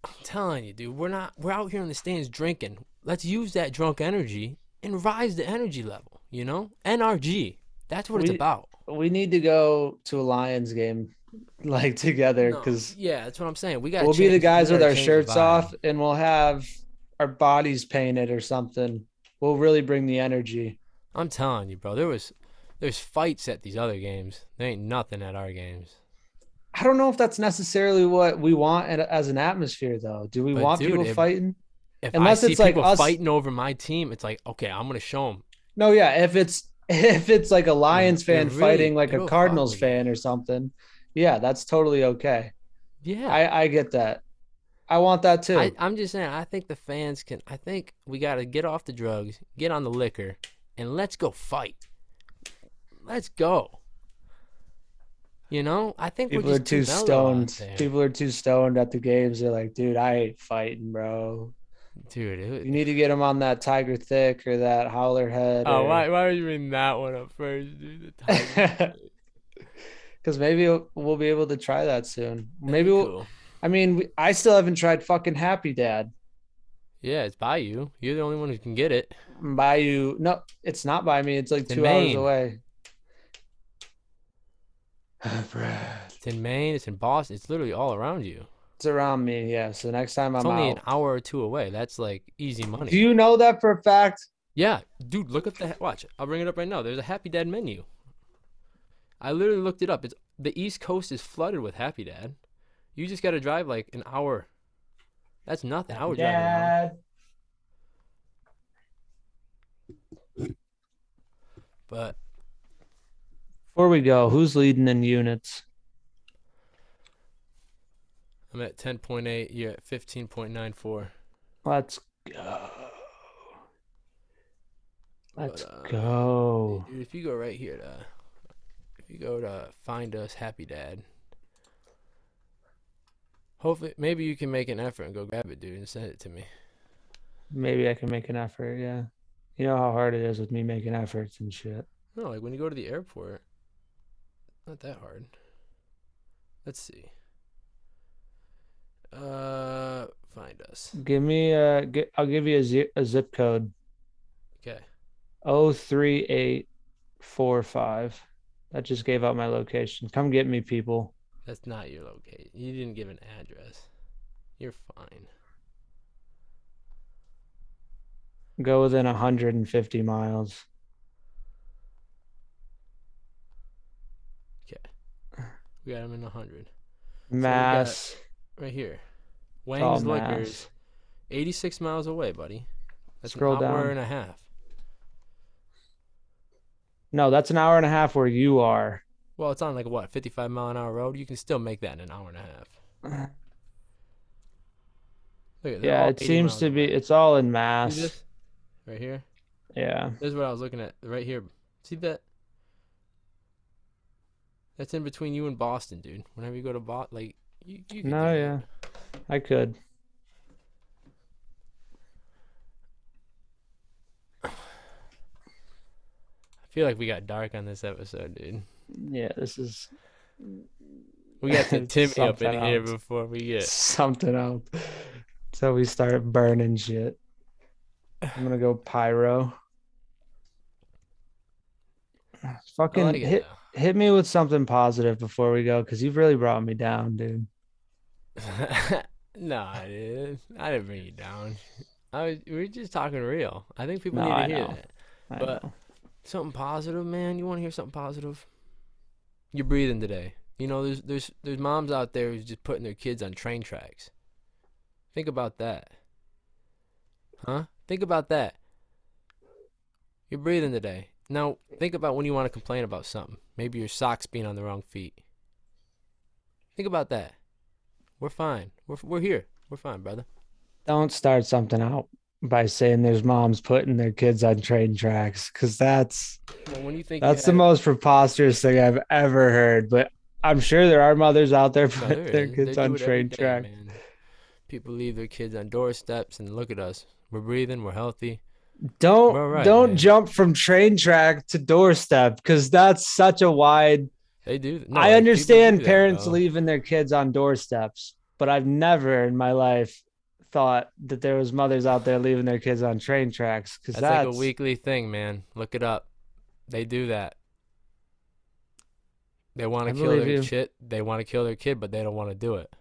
I'm telling you, dude, we're not. We're out here in the stands drinking. Let's use that drunk energy and rise the energy level. You know, NRG. That's what it's about. we need to go to a Lions game <laughs> like together No, because yeah, that's what I'm saying. We got. we'll be the guys with our shirts off and we'll have our bodies painted or something. We'll really bring the energy. I'm telling you, bro. There was, there's fights at these other games. There ain't nothing at our games. I don't know if that's necessarily what we want as an atmosphere, though. Do we But want dude, people if- fighting? If Unless I see it's like us- fighting over my team, it's like, okay, I'm gonna show them. No, yeah. If it's <laughs> if it's like a Lions they're fan really- fighting like a Cardinals fan or something, yeah, that's totally okay. Yeah, I I get that. I want that too. I, I'm just saying. I think the fans can. I think we got to get off the drugs, get on the liquor, and let's go fight. Let's go. You know, I think people we're are too stoned. People are too stoned at the games. They're like, dude, I ain't fighting, bro. dude. It, You need to get them on that Tiger Thick or that Howler Head. oh, or- why? Why would you bring that one up first, dude? The Tigers. <laughs> because maybe we'll- we'll be able to try that soon. Maybe That'd be we'll. cool. I mean, we, I still haven't tried fucking Happy Dad. Yeah, it's by you. You're the only one who can get it. By you? No, it's not by me. It's like It's two hours Maine. away. <sighs> It's in Maine. It's in Boston. It's literally all around you. It's around me. Yeah. So next time I'm it's only out. an hour or two away. That's like easy money. Do you know that for a fact? Yeah, dude, look at the watch. I'll bring it up right now. There's a Happy Dad menu. I literally looked it up. It's the East Coast is flooded with Happy Dad. You just got to drive like an hour. That's nothing. I would drive an hour. But Before we go, who's leading in units? I'm at 10.8. You're at 15.94. Let's go. Let's But, uh, go. If you go right here to, if you go to find us Happy Dad. Hopefully, maybe you can make an effort and go grab it, dude, and send it to me. Maybe I can make an effort. Yeah. You know how hard it is with me making efforts and shit. No, like when you go to the airport, not that hard. Let's see. Uh, find us. Give me a. gi- I'll give you a, a zip code. Okay. Oh three eight four five. That just gave out my location. Come get me, people. That's not your location. You didn't give an address. You're fine. Go within 150 miles. Okay. We got him in hundred. Mass. Right here. Wang's. Liquors. 86 miles away, buddy. That's Scroll an hour down. and a half. No, that's an hour and a half where you are. Well, it's on like what, 55 mile an hour road? You can still make that in an hour and a half. <laughs> Look at Yeah, it seems to be. It's all in mass. this? Right here. Yeah. This is what I was looking at right here. See that? That's in between you and Boston, dude. Whenever you go to Boston, like you, you No, yeah. I could. <sighs> I feel like we got dark on this episode, dude. Yeah, this is We got the <laughs> Timmy up in here before we get. something else. So we start burning shit. I'm gonna go pyro. Fucking hit hit me with something positive before we go, because you've really brought me down, dude. no, I didn't. I didn't bring you down. I was. We were just talking real. I think people No, need to I hear know. that. I But- know. Something positive, man. You want to hear something positive? You're breathing today. You know, there's there's there's moms out there who's just putting their kids on train tracks. Think about that. Huh? Think about that. You're breathing today. Now, think about when you want to complain about something. Maybe your socks being on the wrong feet. Think about that. We're fine. We're we're here. We're fine, brother. Don't start something out by saying there's moms putting their kids on train tracks, because that's Well, when you think that's the had- most preposterous thing I've ever heard. But I'm sure there are mothers out there No, putting there their kids on train tracks. People leave their kids on doorsteps, and look at us. We're breathing. We're healthy. Don't We're right, don't man. jump from train track to doorstep because that's such a wide. They do. No, I understand do that, parents bro. leaving their kids on doorsteps, but I've never in my life thought that there was mothers out there leaving their kids on train tracks because That's, that's, like a weekly thing, man. Look it up. They do that. They want to kill their you. shit. They want to kill their kid, but they don't want to do it.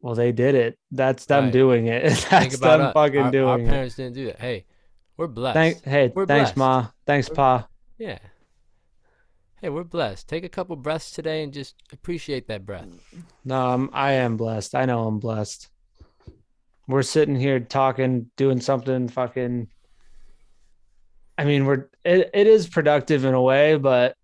well, they did it. That's them Right. doing it. <laughs> Think That's about them us. fucking our, our doing it. parents didn't do that. Hey, we're blessed. Thank, hey, We're thanks, blessed. ma. Thanks, We're- pa. yeah. Hey, we're blessed. Take a couple breaths today and just appreciate that breath. No, I'm, I am blessed. I know I'm blessed. We're sitting here talking, doing something fucking. I mean, we're it, it is productive in a way, but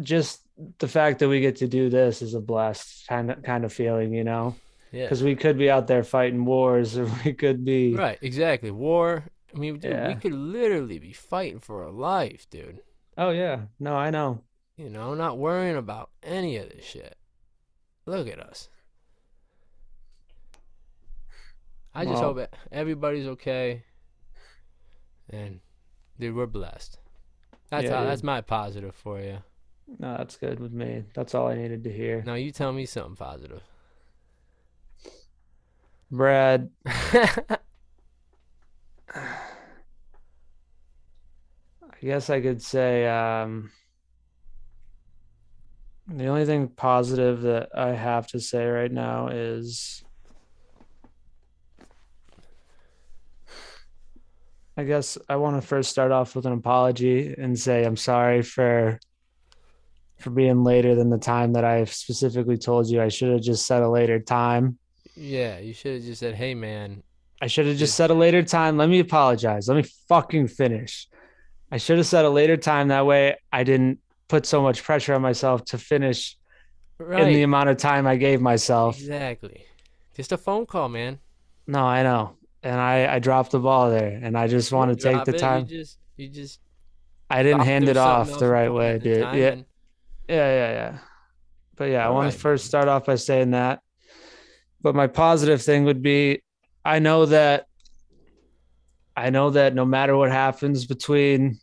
just the fact that we get to do this is a blessed kind of kind of feeling, you know, Yeah. because we could be out there fighting wars, or we could be. Right, exactly. War. I mean, dude, we could literally be fighting for our life, dude. Oh yeah, no, I know. You know, not worrying about any of this shit. Look at us. I just hope everybody's okay. And dude, we're blessed. That's Yeah, dude. that's my positive for you. No, that's good with me. That's all I needed to hear. Now you tell me something positive. Brad, <laughs> I guess I could say um, the only thing positive that I have to say right now is I guess I want to first start off with an apology and say I'm sorry for for being later than the time that I specifically told you. I should have just set a later time. yeah, you should have just said, "Hey, man." I should have just set a later time. Let me apologize. Let me fucking finish. I should have set a later time. That way I didn't put so much pressure on myself to finish Right. in the amount of time I gave myself. Exactly. Just a phone call, man. No, I know. And I, I dropped the ball there. And I just want to take the it, time. You just, you just I didn't hand it off the right way, dude. Yeah. and- Yeah, yeah, yeah. But yeah, I want right, to first start off by saying that. But my positive thing would be I know that I know that no matter what happens between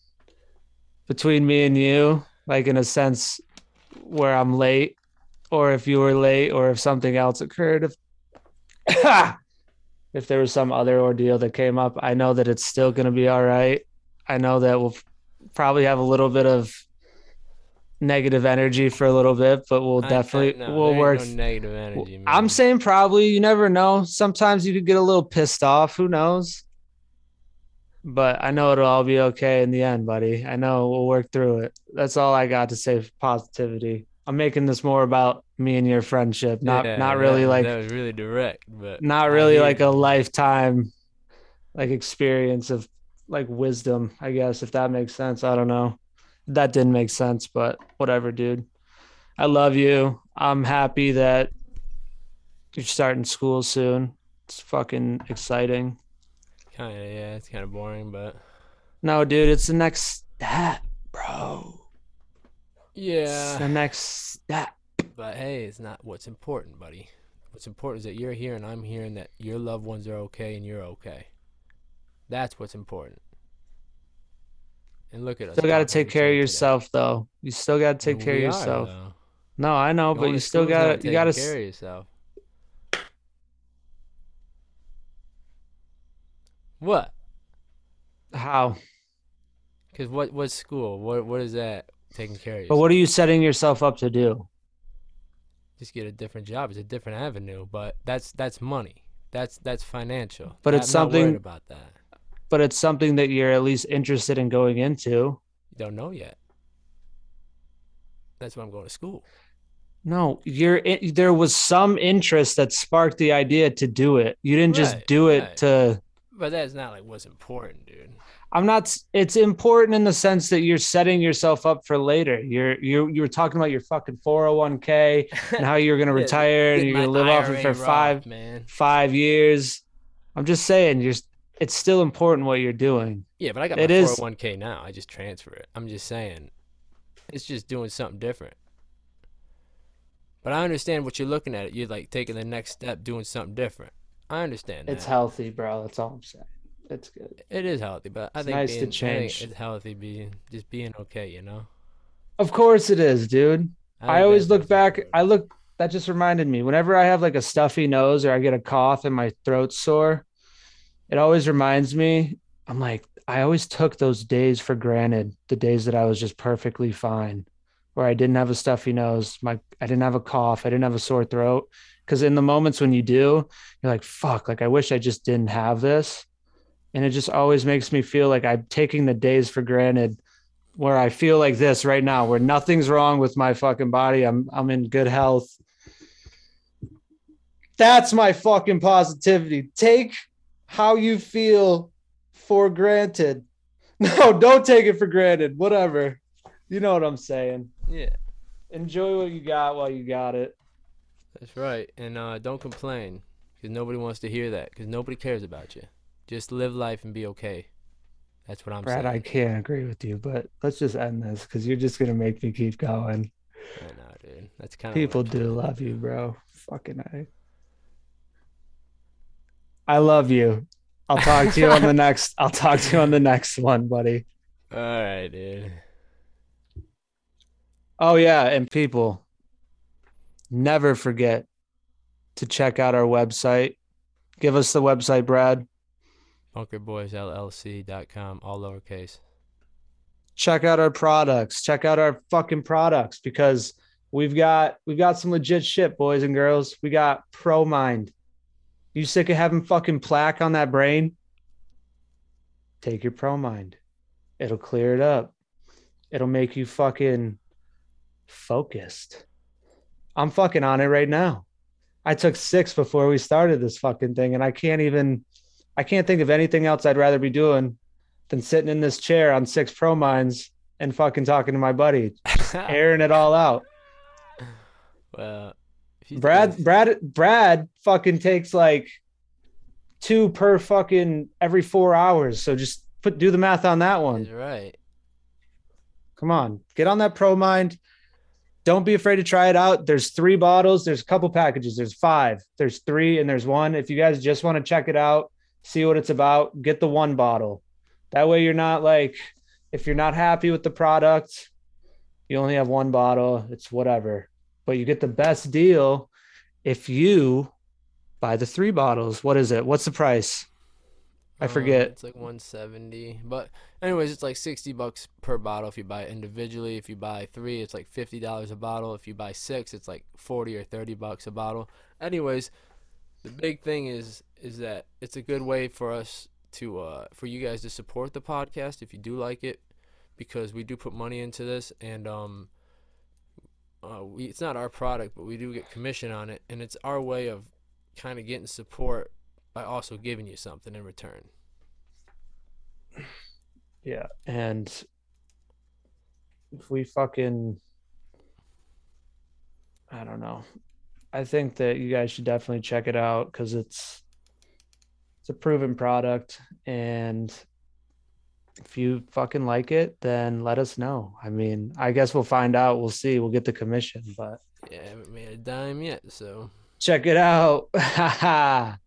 between me and you, like in a sense where I'm late or if you were late or if something else occurred if <coughs> <coughs> if there was some other ordeal that came up, I know that it's still going to be all right. I know that we'll probably have a little bit of negative energy for a little bit, but we'll I- definitely no, we'll work. No negative energy, man. I'm saying probably. You never know. Sometimes you could get a little pissed off. Who knows? But I know it'll all be okay in the end, buddy. I know we'll work through it. That's all I got to say for positivity. I'm making this more about me and your friendship, not Yeah, not really was- like that was really direct, but not really like a lifetime like experience of like wisdom, I guess, if that makes sense. I don't know. That didn't make sense, but whatever, dude. I love you. I'm happy that you're starting school soon. It's fucking exciting. Kind of, yeah. It's kind of boring, but No, dude, it's the next step, bro. It's yeah. the next step. But hey, it's not what's important, buddy. What's important is that you're here and I'm here, and that your loved ones are okay and you're okay. That's what's important. And look at us. Still got to take care of today. yourself, though. You still got to take And care of we are, yourself. No, I know, but you still got to. You got to. Take care of yourself. What? How? Because what? What's school? What? What is that? Taking care of yourself. But what are you setting yourself up to do? Just get a different job. It's a different avenue, but that's that's money. That's that's financial. But I'm it's worried something- about that. But it's something that you're at least interested in going into. You don't know yet. That's why I'm going to school. No, you're in, there was some interest that sparked the idea to do it. You didn't just do it right. to But that's not like what's important, dude. I'm not it's important in the sense that you're setting yourself up for later. You're you you were talking about your fucking 401k <laughs> and how you're going to retire and you're going to my live off it for 5 man. 5 years. I'm just saying you're it's still important what you're doing. Yeah, but I got my It is- 401k now. I just transfer it. I'm just saying, it's just doing something different. But I understand what you're looking at. You're like taking the next step, doing something different. I understand It's healthy, bro. That's all I'm saying. It's good. It is healthy, but I It's think nice to being, I think change. it's healthy being just being okay. You know. Of course it is, dude. I, think always look back. important. I look. That just reminded me. Whenever I have like a stuffy nose or I get a cough and my throat's sore, it always reminds me. I'm like, I always took those days for granted. The days that I was just perfectly fine, where I didn't have a stuffy nose, my I didn't have a cough, I didn't have a sore throat. Because in the moments when you do, you're like, fuck. Like I wish I just didn't have this, and it just always makes me feel like I'm taking the days for granted where I feel like this right now, where nothing's wrong with my fucking body. I'm I'm in good health. That's my fucking positivity. Take how you feel for granted. <laughs> No, don't take it for granted. Whatever. You know what I'm saying. Yeah, Enjoy what you got while you got it. that's right. And uh, don't complain, because nobody wants to hear that. Because nobody cares about you. Just live life and be okay. That's what I'm saying. Brad, I can't agree with you, but let's just end this because you're just gonna make me keep going. I know, dude. That's kind of People do love you, bro. Fucking I. I love you. I'll talk to you on the <laughs> next. I'll talk to you on the next one, buddy. All right, dude. Oh yeah, and people never forget to check out our website. Give us the website, Brad. bunkerboysllc.com, all lowercase. Check out our products. Check out our fucking products because we've got we've got some legit shit, boys and girls. We got Pro Mind. You sick of having fucking plaque on that brain? Take your Pro Mind. It'll clear it up. It'll make you fucking focused. I'm fucking on it right now. I took six before we started this fucking thing, and I can't even I can't think of anything else I'd rather be doing than sitting in this chair on six pro minds and fucking talking to my buddy, <laughs> airing it all out. well, Brad, Brad, Brad fucking takes like two per fucking every four hours. So just put do the math on that one. right. Come on, get on that pro mind. Don't be afraid to try it out. There's three bottles. There's a couple packages. There's five. There's three, and there's one. If you guys just want to check it out, see what it's about, get the one bottle. That way, you're not like, if you're not happy with the product, you only have one bottle. It's whatever. But you get the best deal if you buy the three bottles. What is it? What's the price? I Um, forget. it's like 170, but anyways, it's like 60 bucks per bottle if you buy it individually. If you buy three, it's like 50 dollars a bottle. If you buy six, it's like 40 or 30 bucks a bottle. Anyways, the big thing is is that it's a good way for us to uh for you guys to support the podcast if you do like it because we do put money into this and um uh, we, it's not our product but we do get commission on it and it's our way of kind of getting support by also giving you something in return Yeah. And if we fucking I don't know. I think that you guys should definitely check it out because it's it's a proven product and if you fucking like it, then let us know. I mean, I guess we'll find out. We'll see. We'll get the commission, but Yeah, I haven't made a dime yet, so check it out. <laughs>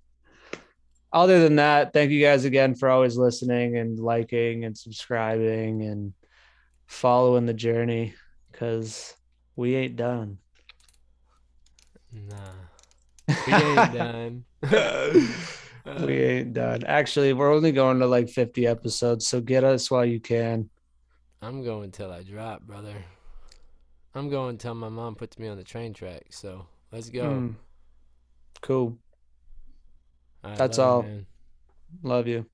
Other than that, thank you guys again for always listening and liking and subscribing and following the journey because we ain't done. nah. We ain't <laughs> done. <laughs> we ain't done. Actually, we're only going to like 50 episodes, so get us while you can. I'm going till I drop, brother. I'm going till my mom puts me on the train track. So let's go. Mm. Cool. Right, That's love you, all. man. Love you.